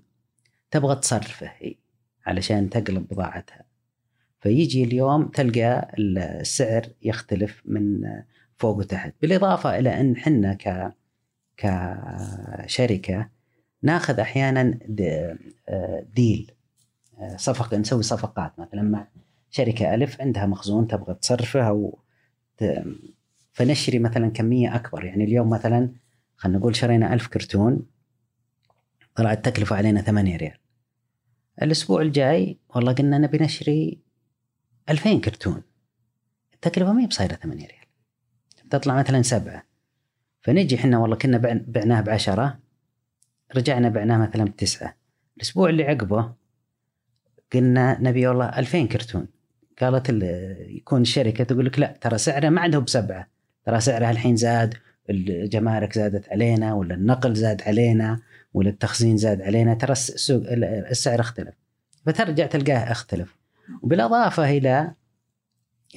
تبغى تصرفه هي علشان تقلب بضاعتها. فيجي اليوم تلقى السعر يختلف من فوق وتحت. بالإضافة إلى أن حنا ك كشركة ناخذ آه، ديل صفقه نسوي صفقات. مثلا مع شركة ألف عندها مخزون تبغى تصرفه أو فنشتري مثلا كمية أكبر. يعني اليوم مثلا خلينا نقول شرينا ألف كرتون طلعت تكلفه علينا 8 ريال. الأسبوع الجاي والله قلنا نبي نشتري 2000 كرتون. التكلفة ما هي بصايرة 8 ريال. تطلع مثلا سبعة. فنجي إحنا والله كنا بع- بعناه بعشرة رجعنا بعناه مثلا بتسعة. الأسبوع اللي عقبه قلنا نبي والله 2000 كرتون. قالت ال- يكون الشركة تقول لك لا ترى سعره ما عندهم بسبعة. ترى سعرها الحين زاد الجمارك زادت علينا ولا النقل زاد علينا ولا التخزين زاد علينا ترى السوق السعر اختلف. فترجع تلقاه اختلف. وبالإضافة إلى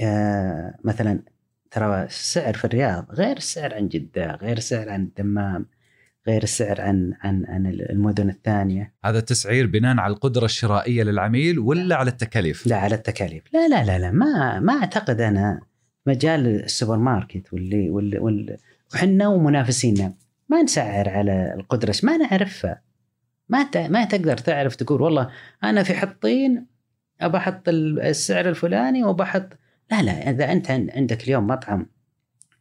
آه مثلا ترى السعر في الرياض غير السعر عن جدة غير السعر عن الدمام غير السعر عن عن عن المدن الثانية. هذا تسعير بناء على القدرة الشرائية للعميل ولا على التكاليف؟ لا على التكاليف. لا لا لا لا ما ما أعتقد أنا مجال السوبر ماركت واللي وحنا ومنافسينا. ما نسعر على القدرة ما نعرفها. ما ما تقدر تعرف تقول والله أنا في حطين أبى أحط السعر الفلاني وبحط لا لا إذا أنت عندك اليوم مطعم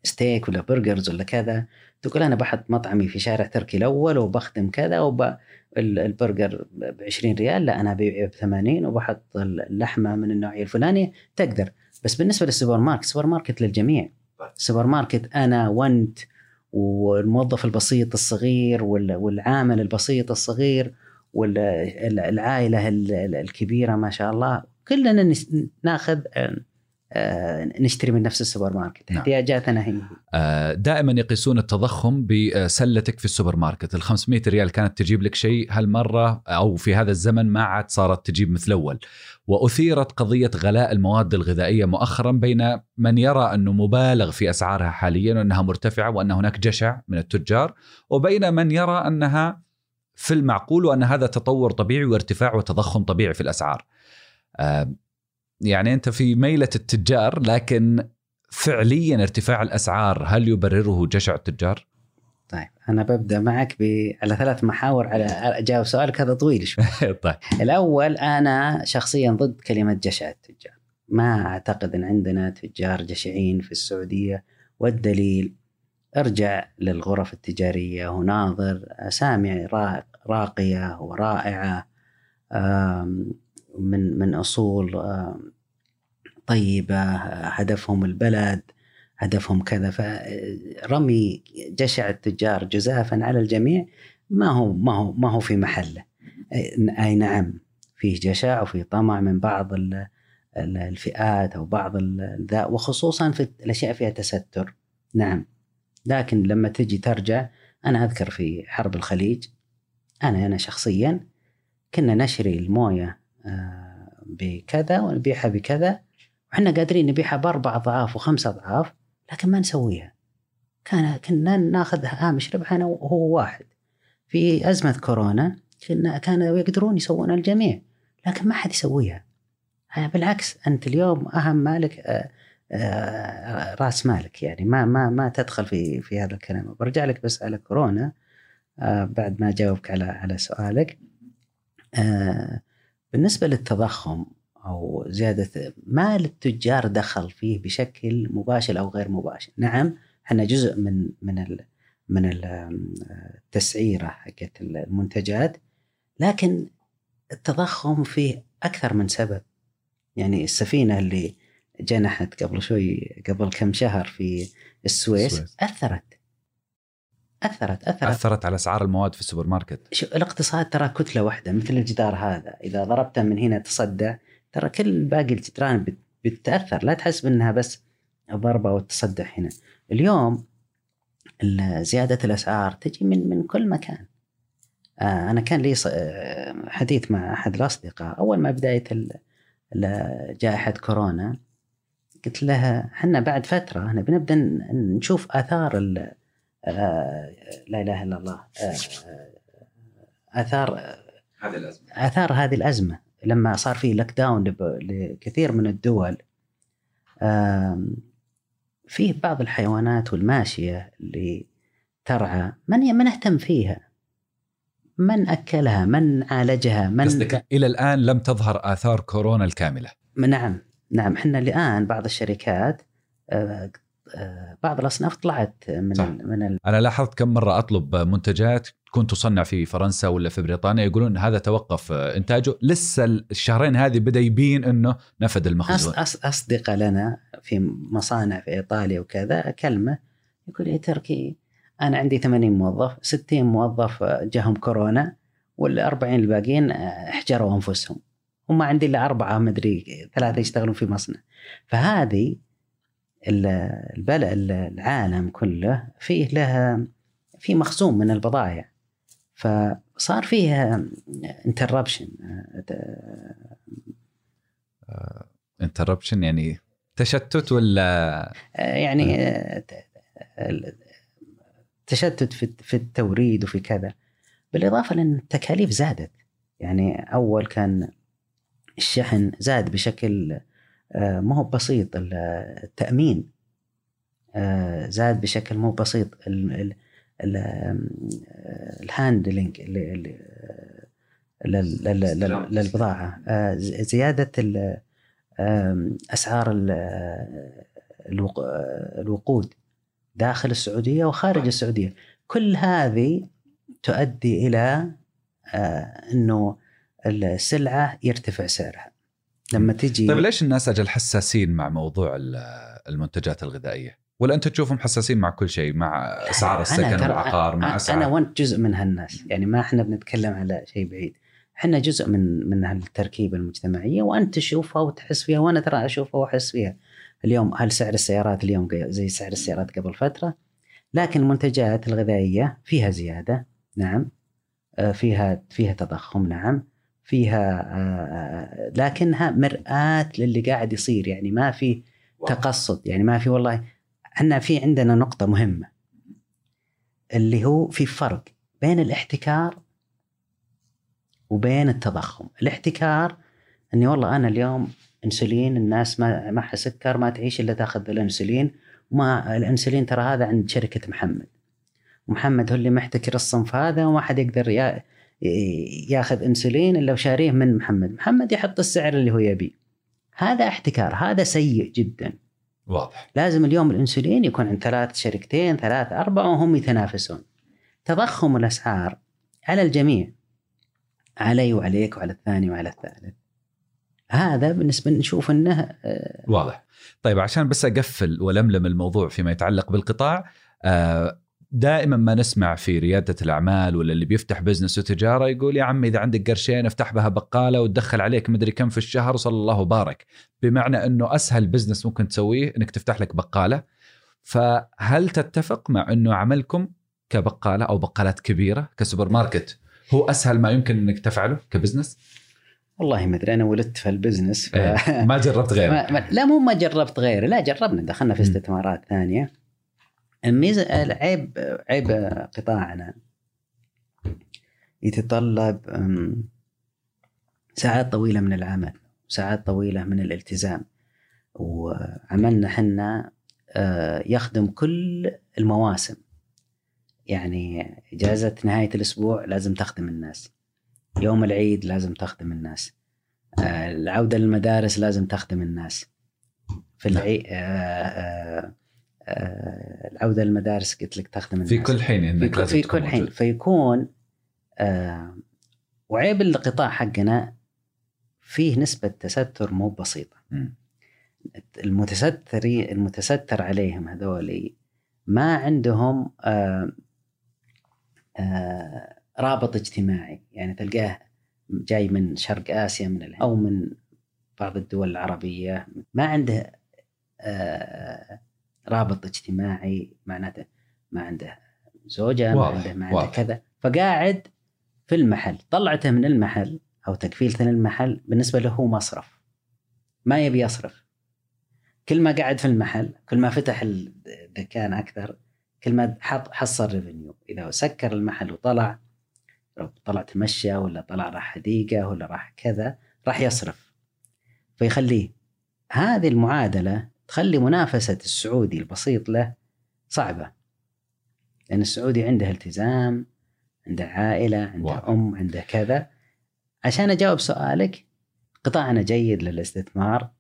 ستيك ولا burgers ولا كذا تقول أنا بحط مطعمي في شارع تركي الأول وبخدم كذا وب البرجر ب 20 ريال لا أنا أبيعه ب 80 وبحط اللحمة من النوعية الفلانية. تقدر. بس بالنسبة للسوبر ماركت السوبر ماركت للجميع. السوبر ماركت أنا وأنت والموظف البسيط الصغير والعامل البسيط الصغير والعائله الكبيرة ما شاء الله. كلنا ناخذ نشتري من نفس السوبر ماركت نعم. احتياجاتنا هي آه، دائما يقيسون التضخم بسلتك في السوبر ماركت ال 500 ريال كانت تجيب لك شيء هالمرة أو في هذا الزمن ما عاد صارت تجيب مثل أول وأثيرت قضية غلاء المواد الغذائية مؤخرا بين من يرى أنه مبالغ في أسعارها حاليا وأنها مرتفعة وأن هناك جشع من التجار وبين من يرى أنها في المعقول وأن هذا تطور طبيعي وارتفاع وتضخم طبيعي في الأسعار. يعني أنت في ميلة التجار لكن فعليا ارتفاع الأسعار هل يبرره جشع التجار؟ طيب أنا ببدأ معك ب... على ثلاث محاور على أجاوب سؤالك هذا طويل شوي. طيب. الأول أنا شخصيا ضد كلمة جشع التجار. ما أعتقد إن عندنا تجار جشعين في السعودية. والدليل ارجع للغرف التجارية وناظر اسامي راقية ورائعه من من أصول طيبة هدفهم البلد هدفهم كذا. فرمي جشع التجار جزافا على الجميع. ما هو ما هو ما هو في محله. أي نعم فيه جشع وفي طمع من بعض الفئات أو بعض ذا وخصوصا في الأشياء فيها تستر. نعم. لكن لما تجي ترجع أنا أذكر في حرب الخليج أنا أنا شخصيا كنا نشري الموية آه، بكذا ونبيعها بكذا. وحنا قادرين نبيعها بأربع أضعاف وخمس أضعاف لكن ما نسويها. كان كنا ناخذ هامش ربح أنا وهو واحد. في أزمة كورونا كنا كانوا يقدرون يسوون الجميع لكن ما حد يسويها. بالعكس أنت اليوم أهم مالك آه، آه، راس مالك. يعني ما ما ما تدخل في في هذا الكلام. برجع لك بس على كورونا بعد ما أجاوبك على على سؤالك. بالنسبة للتضخم أو زيادة ما للتجار دخل فيه بشكل مباشر أو غير مباشر، نعم إحنا جزء من من ال من التسعيرة حقت المنتجات لكن التضخم فيه أكثر من سبب يعني السفينة اللي جنحت قبل شوي قبل كم شهر في السويس, السويس. أثرت أثرت أثرت. أثرت على أسعار المواد في السوبر ماركت شو الاقتصاد ترى كتلة واحدة مثل الجدار هذا. إذا ضربته من هنا تصدع ترى كل باقي الجدران بتتاثر لا تحسب إنها بس ضربة وتصدع هنا. اليوم زيادة الأسعار تجي من من كل مكان. آه أنا كان لي آه، حديث مع أحد الأصدقاء. أول ما بدايه جائحة كورونا قلت لها إحنا بعد فترة إحنا بنبدأ نشوف آثار لا إله إلا الله. آه آثار هذه الأزمة. آثار هذه الأزمة لما صار في لك داون لكثير من الدول فيه بعض الحيوانات والماشية اللي ترعى. من من اهتم فيها؟ من أكلها؟ من عالجها؟ من قصدك إلى الآن لم تظهر آثار كورونا الكاملة. نعم نعم. إحنا الآن بعض الشركات آه، آه، بعض الأصناف طلعت من صح. من ال... أنا لاحظت كم مرة أطلب منتجات تكون تصنع في فرنسا ولا في بريطانيا يقولون هذا توقف إنتاجه. لسه الشهرين هذه بدأ يبين إنه نفد المخزون. أص... اصدقاء لنا في مصانع في إيطاليا وكذا كلمة يقول يا تركي أنا عندي 80 موظف 60 موظف جاهم كورونا وال 40 الباقيين احجروا أنفسهم. وما عندي إلا أربعة مدري ثلاثة يشتغلون في مصنع. فهذه البلد العالم كله فيه له في مخزون من البضائع فصار فيه interruption interruption يعني تشتت ولا؟ آه، يعني آه، تشتت في في التوريد وفي كذا. بالإضافة لأن التكاليف زادت. يعني أول كان الشحن زاد بشكل آه، ما هو بسيط. ال- التأمين آه، زاد بشكل مو بسيط. آه، ال handling ال- ال- لل- لل- لل- للبضاعة. آه، ز- زيادة ال- آم، أسعار ال- آه، الوق- آه، الوقود داخل السعودية وخارج السعودية. كل هذه تؤدي إلى آه، إنه السلعة يرتفع سعرها. لما تجي طيب ليش الناس أجل حساسين مع موضوع ال- المنتجات الغذائية؟ ولا أنت تشوفهم حساسين مع كل شيء مع أسعار أنا السكن ترى- والعقار مع أنا أسعار وانت جزء من هالناس. يعني ما إحنا بنتكلم على شيء بعيد. إحنا جزء من من هالتركيبة المجتمعية وأنت تشوفها وتحس فيها وأنا ترى أشوفها وأحس فيها. اليوم هل سعر السيارات اليوم زي سعر السيارات قبل فترة؟ لكن المنتجات الغذائية فيها زيادة نعم. آه، فيها فيها تضخم نعم. فيها آه، لكنها مرآة للي قاعد يصير يعني ما في تقصد يعني ما في والله إحنا في عندنا نقطة مهمة اللي هو في فرق بين الاحتكار وبين التضخم. الاحتكار إني والله أنا اليوم إنسولين الناس ما معها سكر ما تعيش إلا تأخذ الإنسولين وما الإنسولين ترى هذا عند شركة محمد. ومحمد هو اللي محتكر الصنف هذا وما حد يقدر ياخذ انسولين إلا وشاريه من محمد. محمد يحط السعر اللي هو يبيه. هذا احتكار هذا سيء جدا. واضح. لازم اليوم الانسولين يكون عند ثلاث شركتين ثلاث أربع وهم يتنافسون. تضخم الأسعار على الجميع علي وعليك وعلى الثاني وعلى الثالث. هذا بالنسبة نشوف إنه آه، واضح. طيب عشان بس أقفل ولملم الموضوع فيما يتعلق بالقطاع آه، دائما ما نسمع في ريادة الأعمال ولا اللي بيفتح business وتجارة يقول يا عمي إذا عندك قرشين افتح بها بقالة وتدخل عليك مدري كم في الشهر وصلى الله وبارك بمعنى إنه أسهل business ممكن تسويه إنك تفتح لك بقالة فهل تتفق مع إنه عملكم كبقالة أو بقالات كبيرة كسوبر ماركت هو أسهل ما يمكن إنك تفعله ك business؟ والله ما أدري أنا ولدت في ال business ف... إيه، ما جربت غيره ما ما لا مو ما جربت غيره لا جربنا دخلنا في. استثمارات ثانية الميزة العيب عيب قطاعنا. يتطلب ساعات طويلة من العمل ساعات طويلة من الالتزام. وعملنا حنا آه، يخدم كل المواسم. يعني إجازة نهاية الأسبوع لازم تخدم الناس. يوم العيد لازم تخدم الناس. آه، العودة للمدارس لازم تخدم الناس. في العي... العودة للمدارس قلت لك تخدم الناس في كل حين في, انك في تكون كل حين. موجود. فيكون آه وعيب القطاع حقنا فيه نسبة تستر مو بسيطة. مم. المتستري المتستر عليهم هذولي ما عندهم آه آه رابط اجتماعي. يعني تلقاه جاي من شرق آسيا من أو من بعض الدول العربية. ما عنده آه رابط اجتماعي معناته ما عنده زوجة ما عنده ما عنده. كذا. فقاعد في المحل طلعته من المحل أو تكفيلته للمحل بالنسبة له هو مصرف. ما يبي يصرف. كل ما قعد في المحل كل ما فتح الدكان أكثر كل ما حط حصل ريفنيو إذا سكر المحل وطلع طلع تمشى ولا طلع راح حديقه ولا راح كذا راح يصرف. فيخليه. هذه المعادلة تخلي منافسة السعودي البسيط له صعبة. لأن السعودي عنده التزام عنده عائلة عنده واضح. أم عنده كذا. عشان أجاوب سؤالك قطاعنا جيد للاستثمار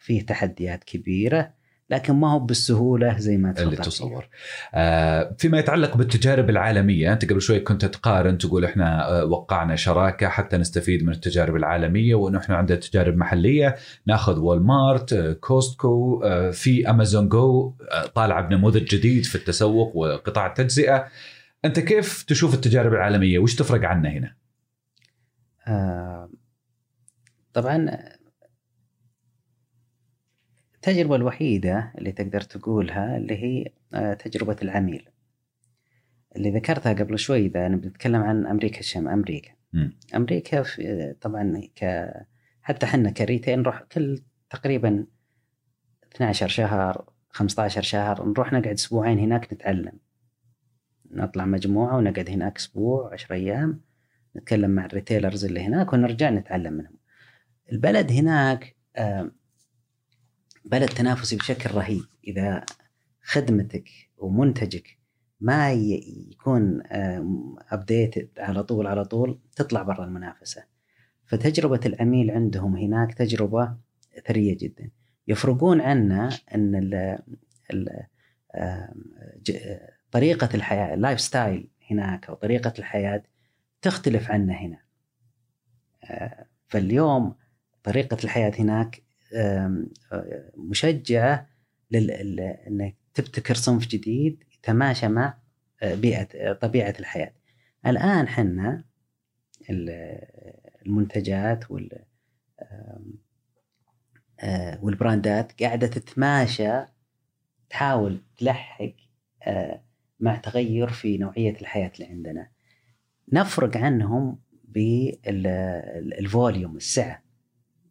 فيه تحديات كبيرة. لكن ما هو بالسهولة زي ما اللي تفضلت. تصور. آه، فيما يتعلق بالتجارب العالمية أنت قبل شوي كنت تقارن تقول إحنا آه، وقعنا شراكة حتى نستفيد من التجارب العالمية وإنه إحنا عندنا تجارب محلية. ناخذ والمارت آه، كوستكو آه، في أمازون جو طالعة بنموذج جديد في التسوق وقطاع التجزئة. أنت كيف تشوف التجارب العالمية؟ وش تفرق عنا هنا؟ آه، طبعا التجربة الوحيدة اللي تقدر تقولها اللي هي آه، تجربة العميل. اللي ذكرتها قبل شوي إذا أنا بنتكلم عن أمريكا الشام أمريكا. مم. أمريكا في طبعا ك حتى إحنا كريتيل نروح كل تقريبا 12 شهر 15 شهر نروح نقعد أسبوعين هناك نتعلم. نطلع مجموعة ونقعد هناك أسبوع 10 أيام نتكلم مع ال retailers اللي هناك ونرجع نتعلم منهم. البلد هناك آه، بلد تنافسي بشكل رهيب. إذا خدمتك ومنتجك ما يكون updated على طول على طول تطلع برا المنافسة. فتجربة العميل عندهم هناك تجربة ثرية جدا. يفرقون عنا إن ال ال طريقة الحياة ال lifestyle هناك أو طريقة الحياة تختلف عنا هنا. فاليوم طريقة الحياة هناك مشجعة لل... إنك تبتكر صنف جديد يتماشى مع بيئة طبيعة الحياة. الآن حنا المنتجات وال والبراندات قاعدة تتماشى تحاول تلحق مع تغير في نوعية الحياة اللي عندنا. نفرق عنهم بالفوليوم السعه.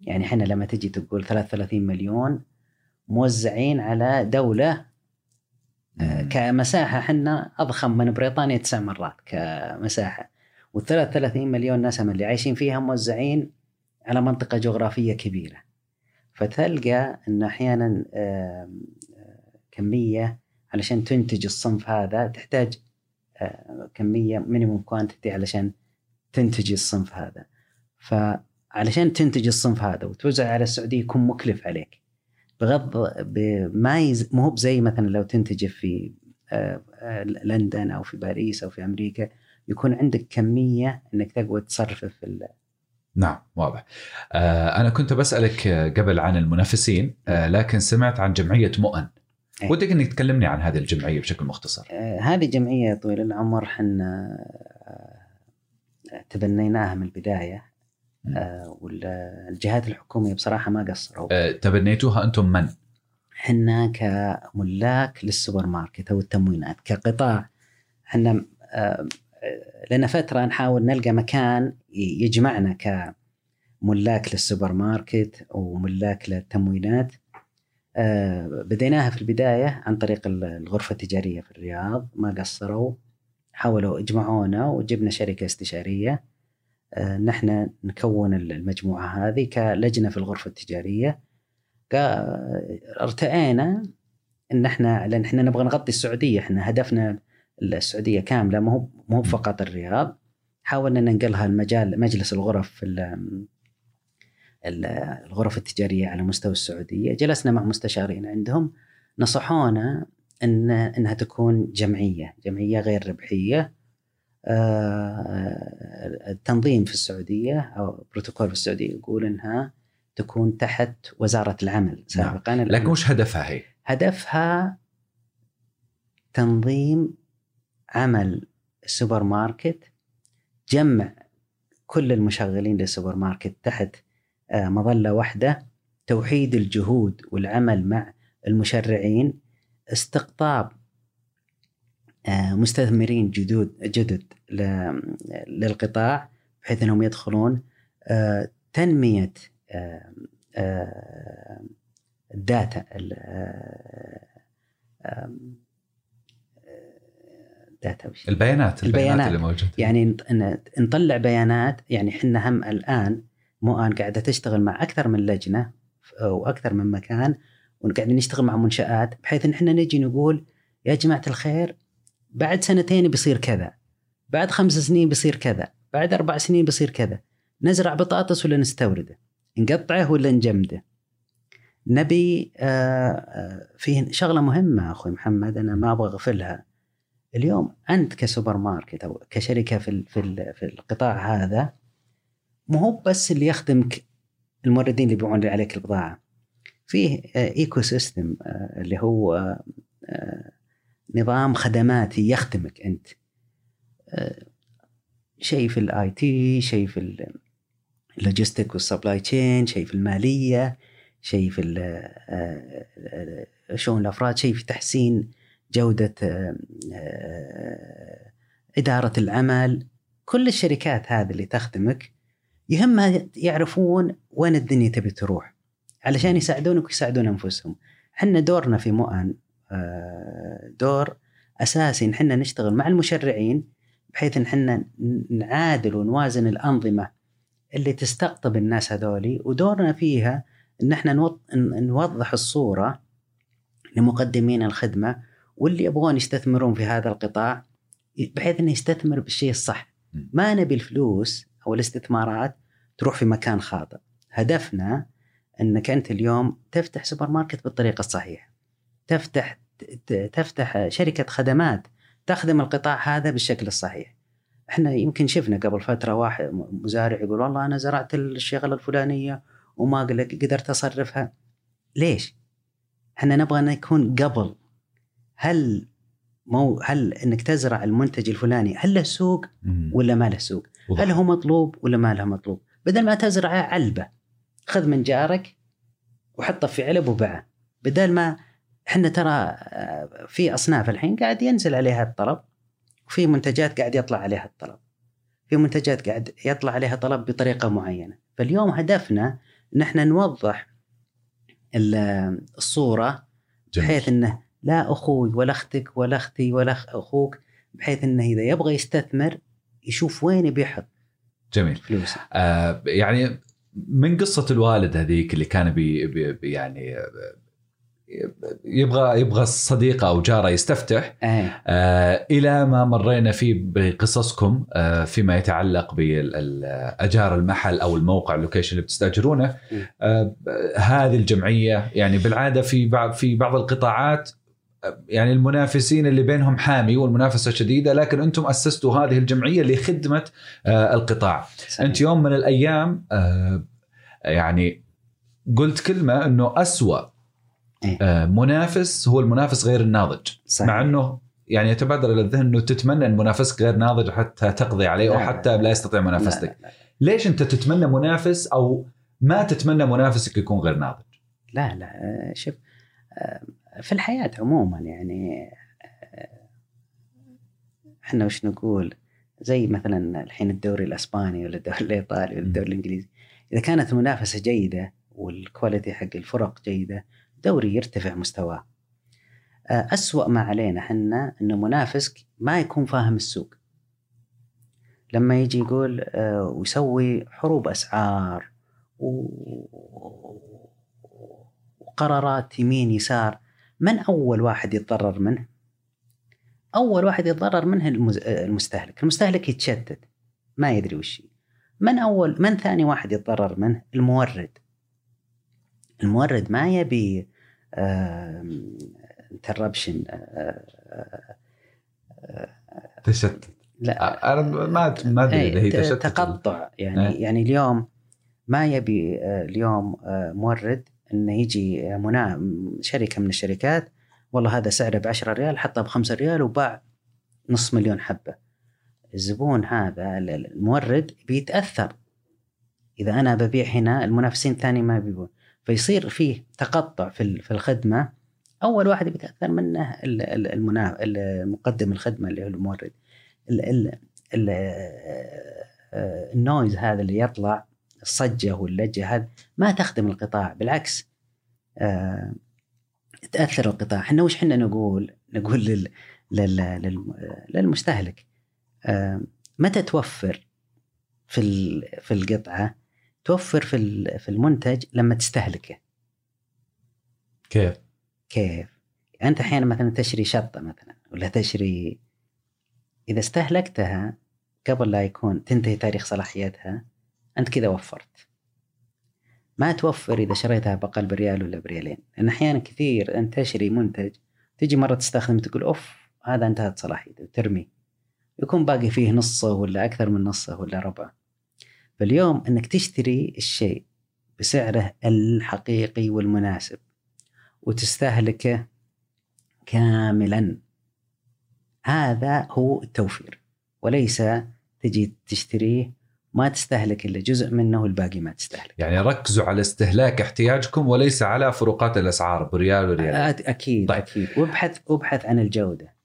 يعني إحنا لما تجي تقول 33 مليون موزعين على دولة كمساحة إحنا أضخم من بريطانيا تسع مرات كمساحة. وال 33 مليون نسمه اللي عايشين فيها موزعين على منطقة جغرافية كبيرة. فتلقى إن أحيانا كمية علشان تنتج الصنف هذا تحتاج كمية minimum quantity علشان تنتج الصنف هذا. فعلشان تنتج الصنف هذا وتوزع على السعودية يكون مكلف عليك. بغض ما يز... مو زي مثلا لو تنتج في لندن أو في باريس أو في أمريكا يكون عندك كمية إنك تقوى تصرف في ال... نعم واضح. آه أنا كنت بسألك قبل عن المنافسين آه لكن سمعت عن جمعية مؤن. أي. ودك إنك تكلمني عن هذه الجمعية بشكل مختصر. آه هذه جمعية طويل العمر حنا تبنيناها من البداية. آه والجهات الحكومية بصراحة ما قصروا. آه تبنيتوها أنتم من؟ إحنا كملاك للسوبر ماركت أو التموينات كقطاع إحنا آه لنا فترة نحاول نلقى مكان يجمعنا كملاك للسوبر ماركت وملاك للتموينات. بديناها في البداية عن طريق الغرفة التجارية في الرياض ما قصروا حاولوا يجمعونا وجبنا شركة استشارية. نحن نكون المجموعة هذه كلجنة في الغرفة التجارية. ارتئينا إن إحنا لأن إحنا نبغى نغطي السعودية. إحنا هدفنا السعودية كاملة مو مو فقط الرياض. حاولنا ننقلها المجال مجلس الغرف الغرف التجارية على مستوى السعودية. جلسنا مع مستشارين عندهم. نصحونا ان إنها تكون جمعية جمعية غير ربحية. التنظيم في السعودية أو بروتوكول في السعودية يقول إنها تكون تحت وزارة العمل سابقا نعم. لكن وش هدفها هي؟ هدفها تنظيم عمل السوبر ماركت جمع كل المشغلين للسوبر ماركت تحت مظلة واحدة توحيد الجهود والعمل مع المشرعين استقطاب مستثمرين جدد جدد للقطاع بحيث أنهم يدخلون تنمية ال data data البيانات البيانات, البيانات اللي موجودة. يعني نطلع بيانات يعني إحنا هم الآن مؤان قاعدة تشتغل مع أكثر من لجنة وأكثر من مكان وقاعدين نشتغل مع منشآت بحيث إن إحنا نجي نقول يا جماعة الخير بعد سنتين بيصير كذا. بعد خمس سنين بيصير كذا. بعد أربع سنين بيصير كذا. نزرع بطاطس ولا نستورده؟ نقطعه ولا نجمده؟ نبي في شغلة مهمة أخوي محمد أنا ما أبغى أغفلها. اليوم أنت كسوبر ماركت أو كشركة في في في القطاع هذا مو هو بس اللي يخدمك الموردين اللي يبيعون عليك البضاعة. فيه ecosystem اللي هو نظام خدماتي يخدمك أنت. شيء في ال IT شيء في ال logistic وال supply chain شيء في المالية شيء في شؤون الأفراد شيء في تحسين جودة إدارة العمل. كل الشركات هذه اللي تخدمك يهمها يعرفون وين الدنيا تبي تروح علشان يساعدونك ويساعدون أنفسهم. إحنا دورنا في مؤن آه، دور أساسي إن إحنا نشتغل مع المشرعين بحيث إن إحنا نعادل ونوازن الأنظمة اللي تستقطب الناس هذولي. ودورنا فيها إن إحنا نوضح الصورة لمقدمين الخدمة واللي يبغون يستثمرون في هذا القطاع بحيث إنه يستثمر بالشيء الصح. ما نبي الفلوس أو الاستثمارات تروح في مكان خاطئ. هدفنا إنك أنت اليوم تفتح سوبر ماركت بالطريقة الصحيحة. تفتح تفتح شركة خدمات تخدم القطاع هذا بالشكل الصحيح إحنا يمكن شفنا قبل فترة واحد مزارع يقول والله أنا زرعت الشغلة الفلانية وما قدرت أصرفها ليش؟ إحنا نبغى نكون قبل هل مو هل إنك تزرع المنتج الفلاني هل له سوق ولا ما له سوق؟ هل هو مطلوب ولا ما له مطلوب؟ بدل ما تزرعه علبة خذ من جارك وحطه في علب وبعه بدل ما إحنا ترى آه، في أصناف الحين قاعد ينزل عليها الطلب وفي منتجات قاعد يطلع عليها الطلب. في منتجات قاعد يطلع عليها طلب بطريقة معينة. فاليوم هدفنا ان إحنا نوضح الصورة بحيث إنه لا أخوي ولا أختك ولا أختي ولا أخوك بحيث إنه إذا يبغى يستثمر يشوف وين بيحط جميل. فلوسه. آه يعني من قصة الوالد هذيك اللي كان بي, بي يعني يبغى يبغى صديقه أو جاره يستفتح أيه. آه إلى ما مرينا فيه بقصصكم آه فيما يتعلق بإيجار المحل أو الموقع ال location اللي بتستأجرونه آه هذه الجمعية يعني بالعادة في بعض في بعض القطاعات يعني المنافسين اللي بينهم حامي والمنافسة شديدة لكن أنتم أسستوا هذه الجمعية لخدمة آه القطاع صحيح. أنت يوم من الأيام آه يعني قلت كلمة إنه أسوأ إيه؟ آه، منافس هو المنافس غير الناضج. صحيح. مع إنه يعني يتبادر إلى الذهن إنه تتمنى إن منافسك غير ناضج حتى تقضي عليه أو حتى لا. يستطيع منافستك. لا لا. ليش أنت تتمنى منافس أو ما تتمنى منافسك يكون غير ناضج؟ لا لا آه، شوف آه، في الحياة عموما يعني إحنا وش نقول؟ زي مثلا الحين الدوري الإسباني ولا الدوري الإيطالي ولا الدوري الإنجليزي. إذا كانت المنافسه جيدة والكواليتي حق الفرق جيدة دوري يرتفع مستواه. آه، أسوأ ما علينا حنا أنه منافسك ما يكون فاهم السوق. لما يجي يقول آه، ويسوي حروب أسعار وقرارات يمين يسار من أول واحد يتضرر منه؟ أول واحد يتضرر منه المستهلك. المستهلك يتشتت ما يدري وش من أول من ثاني واحد يتضرر منه؟ المورد. المورد ما يبي انتربشن تشتت. لا. أنا ما ما أدري إذا هي تشتت. تقطع. يعني إيه؟ يعني اليوم ما يبي آه، اليوم آه، مورد إنه يجي منا شركة من الشركات والله هذا سعره ب 10 ريال حطه ب 5 ريال وباع نص مليون حبة. الزبون هذا المورد بيتأثر. إذا أنا ببيع هنا المنافسين الثاني ما بيبون. فيصير فيه تقطع في في الخدمة. أول واحد بيتاثر منه المقدم الخدمة اللي هو المورد. النويز هذا اللي يطلع الصجة واللجة هذا ما تخدم القطاع. بالعكس آه، تأثر القطاع. إحنا وش إحنا نقول؟ نقول لل للمستهلك. آه، متى توفر في في القطعة؟ توفر في في المنتج لما تستهلكه. كيف؟ كيف؟ انت أحيانا مثلا تشري شطة مثلا ولا تشري إذا استهلكتها قبل لا يكون تنتهي تاريخ صلاحيتها أنت كذا وفرت. ما توفر إذا شريتها بأقل بريال ولا بريالين. لأن أحيانا كثير انت تشري منتج تجي مرة تستخدم تقول أوف هذا انتهت صلاحيته ترمي يكون باقي فيه نصه ولا أكثر من نصه ولا ربع. فاليوم إنك تشتري الشيء بسعره الحقيقي والمناسب وتستهلكه كاملا هذا هو التوفير وليس تجي تشتريه ما تستهلك إلا جزء منه والباقي ما تستهلك. يعني ركزوا على استهلاك احتياجكم وليس على فروقات الأسعار بريال وريال. أكيد طيب. أكيد وابحث وابحث عن الجودة.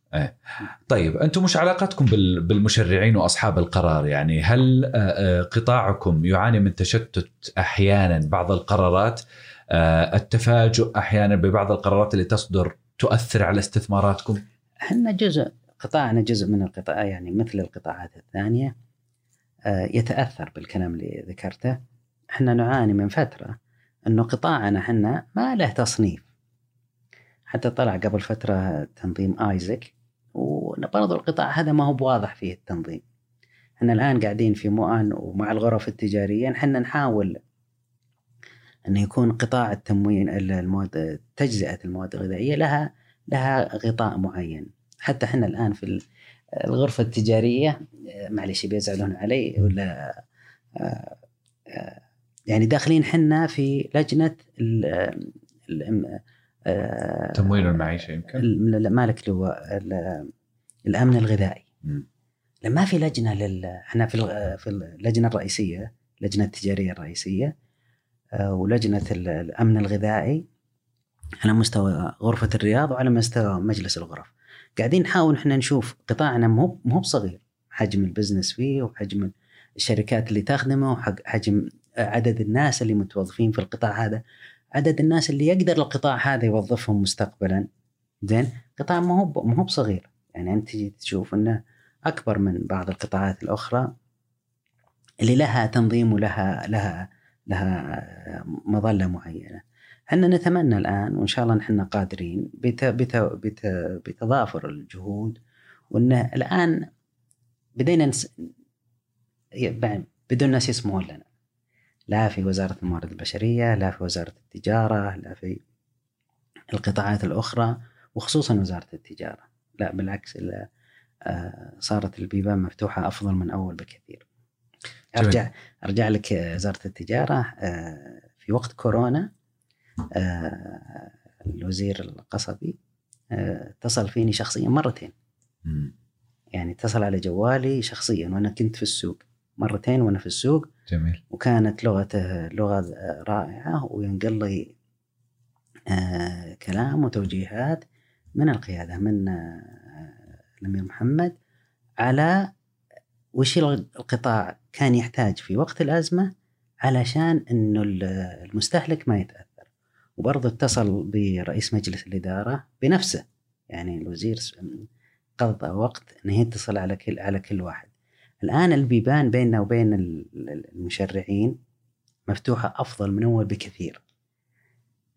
طيب أنتم مش علاقتكم بال- بالمشرعين وأصحاب القرار يعني؟ هل آه، آه، قطاعكم يعاني من تشتت أحيانا بعض القرارات؟ آه، التفاجؤ أحيانا ببعض القرارات اللي تصدر تؤثر على استثماراتكم؟ إحنا جزء قطاعنا جزء من القطاع يعني مثل القطاعات الثانية يتأثر بالكلام اللي ذكرته. إحنا نعاني من فترة إنه قطاعنا إحنا ما له تصنيف. حتى طلع قبل فترة تنظيم آيزك وبرضه القطاع. هذا ما هو بواضح فيه التنظيم. إحنا الآن قاعدين في مؤن ومع الغرف التجارية. إحنا نحاول انه يكون قطاع التموين المواد تجزئة المواد الغذائية لها لها غطاء معين. حتى إحنا الآن في ال- الغرفة التجارية معلش بيزعلون علي ولا آه، آه، يعني داخلين حنا في لجنة تمويل المعيشة يمكن؟ مالك اللي هو ال- الأمن الغذائي. لما في لجنة لل إحنا في في اللجنه الرئيسية اللجنه التجارية الرئيسية آه، ولجنة ال- الأمن الغذائي على مستوى غرفة الرياض وعلى مستوى مجلس الغرف. قاعدين نحاول إحنا نشوف قطاعنا مو مو بصغير. حجم البزنس فيه وحجم الشركات اللي تخدمه وحجم عدد الناس اللي متوظفين في القطاع هذا. عدد الناس اللي يقدر القطاع هذا يوظفهم مستقبلا زين قطاع ما هو ما هو بصغير يعني أنت تشوف إنه أكبر من بعض القطاعات الأخرى اللي لها تنظيم ولها لها لها مظلة معينة. إحنا نتمنى الآن وإن شاء الله نحن قادرين بت بت بت بتضافر الجهود وانه الآن بدينا نس... يعني بدون ناس يسمعون لنا. لا في وزارة الموارد البشرية، لا في وزارة التجارة، لا في القطاعات الأخرى وخصوصا وزارة التجارة. لا بالعكس آه، صارت البيبان مفتوحة أفضل من أول بكثير. جميل. أرجع أرجع لك آه، وزارة التجارة آه، في وقت كورونا الوزير القصبي اتصل فيني شخصيا مرتين. يعني اتصل على جوالي شخصيا وأنا كنت في السوق مرتين وأنا في السوق جميل. وكانت لغته لغة رائعة وينقل لي آه، كلام وتوجيهات من القيادة من آه، الأمير محمد على وش القطاع كان يحتاج في وقت الأزمة علشان إنه المستهلك ما يتأثر. وبرضه اتصل برئيس مجلس الإدارة بنفسه يعني الوزير قضى وقت إنه يتصل على كل على كل واحد. الآن البيبان بيننا وبين المشرعين مفتوحة أفضل من أول بكثير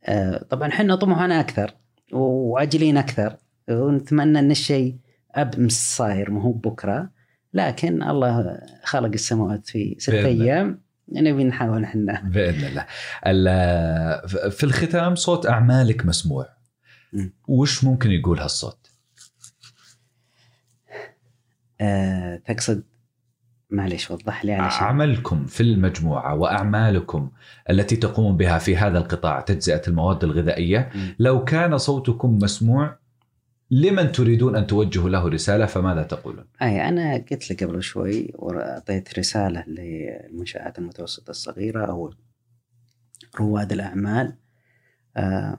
آه، طبعا إحنا طموحنا أكثر وعاجلين أكثر ونتمنى أن الشيء امس صاير ما هو بكرة لكن الله خلق السماوات في ستة الله. أيام نبي نحاول إحنا بإذن الله ال- في الختام صوت أعمالك مسموع. وش ممكن يقول هالصوت؟ آه، تقصد معليش وضح لي علشان عملكم في المجموعة وأعمالكم التي تقومون بها في هذا القطاع تجزئة المواد الغذائية مم. لو كان صوتكم مسموع لمن تريدون أن توجهوا له رسالة فماذا تقولون؟ أي أنا قلت لك قبل شوي وأعطيت رسالة للمنشآت المتوسطة الصغيرة أو رواد الأعمال آه،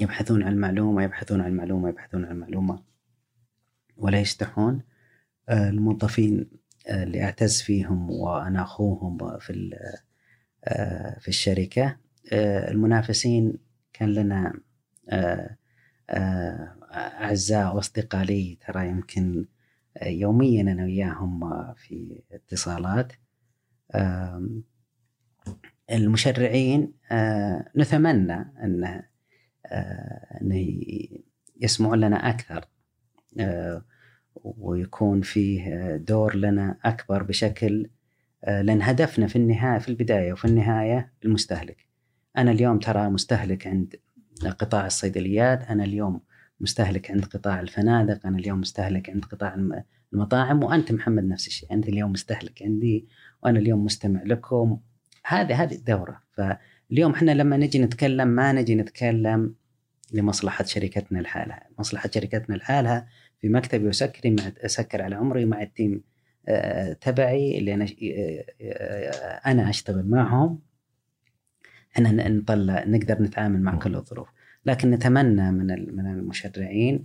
يبحثون عن المعلومة يبحثون عن المعلومة يبحثون عن المعلومة ولا يستحون آه، الموظفين اللي أعتز فيهم وأنا أخوهم في آه، في الشركة. آه، المنافسين كان لنا آه، أعزاء وأصدقاء لي. ترى يمكن يوميا أنا وياهم في اتصالات. المشرعين نتمنى أن انه يسمعون لنا أكثر. ويكون فيه دور لنا أكبر بشكل آه، لأن هدفنا في النهاية في البداية وفي النهاية المستهلك. أنا اليوم ترى مستهلك عند قطاع الصيدليات، أنا اليوم مستهلك عند قطاع الفنادق، أنا اليوم مستهلك عند قطاع الم- المطاعم وأنت محمد نفس الشيء، أنت اليوم مستهلك عندي وأنا اليوم مستمع لكم. هذه هذه الدورة، فاليوم إحنا لما نجي نتكلم ما نجي نتكلم لمصلحة شركتنا لحالها، مصلحة شركتنا لحالها في مكتبي وسكري مع أسكر على عمري مع التيم آه، تبعي اللي أنا آه، آه، أنا أشتغل معهم. إحنا نطلع نقدر نتعامل مع كل الظروف. لكن نتمنى من من المشرعين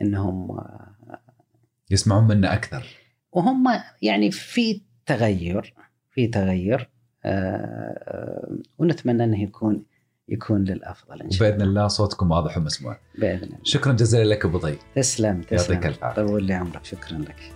إنهم يسمعون منا أكثر. وهم يعني في تغير في تغير ونتمنى إنه يكون يكون للأفضل إن شاء وبإذن الله. صوتكم واضح ومسموع. بإذن الله. شكرا جزيلا لك أبو ضي. تسلم تسلم. يعطيك الف عافيه طول لي عمرك. شكرا لك.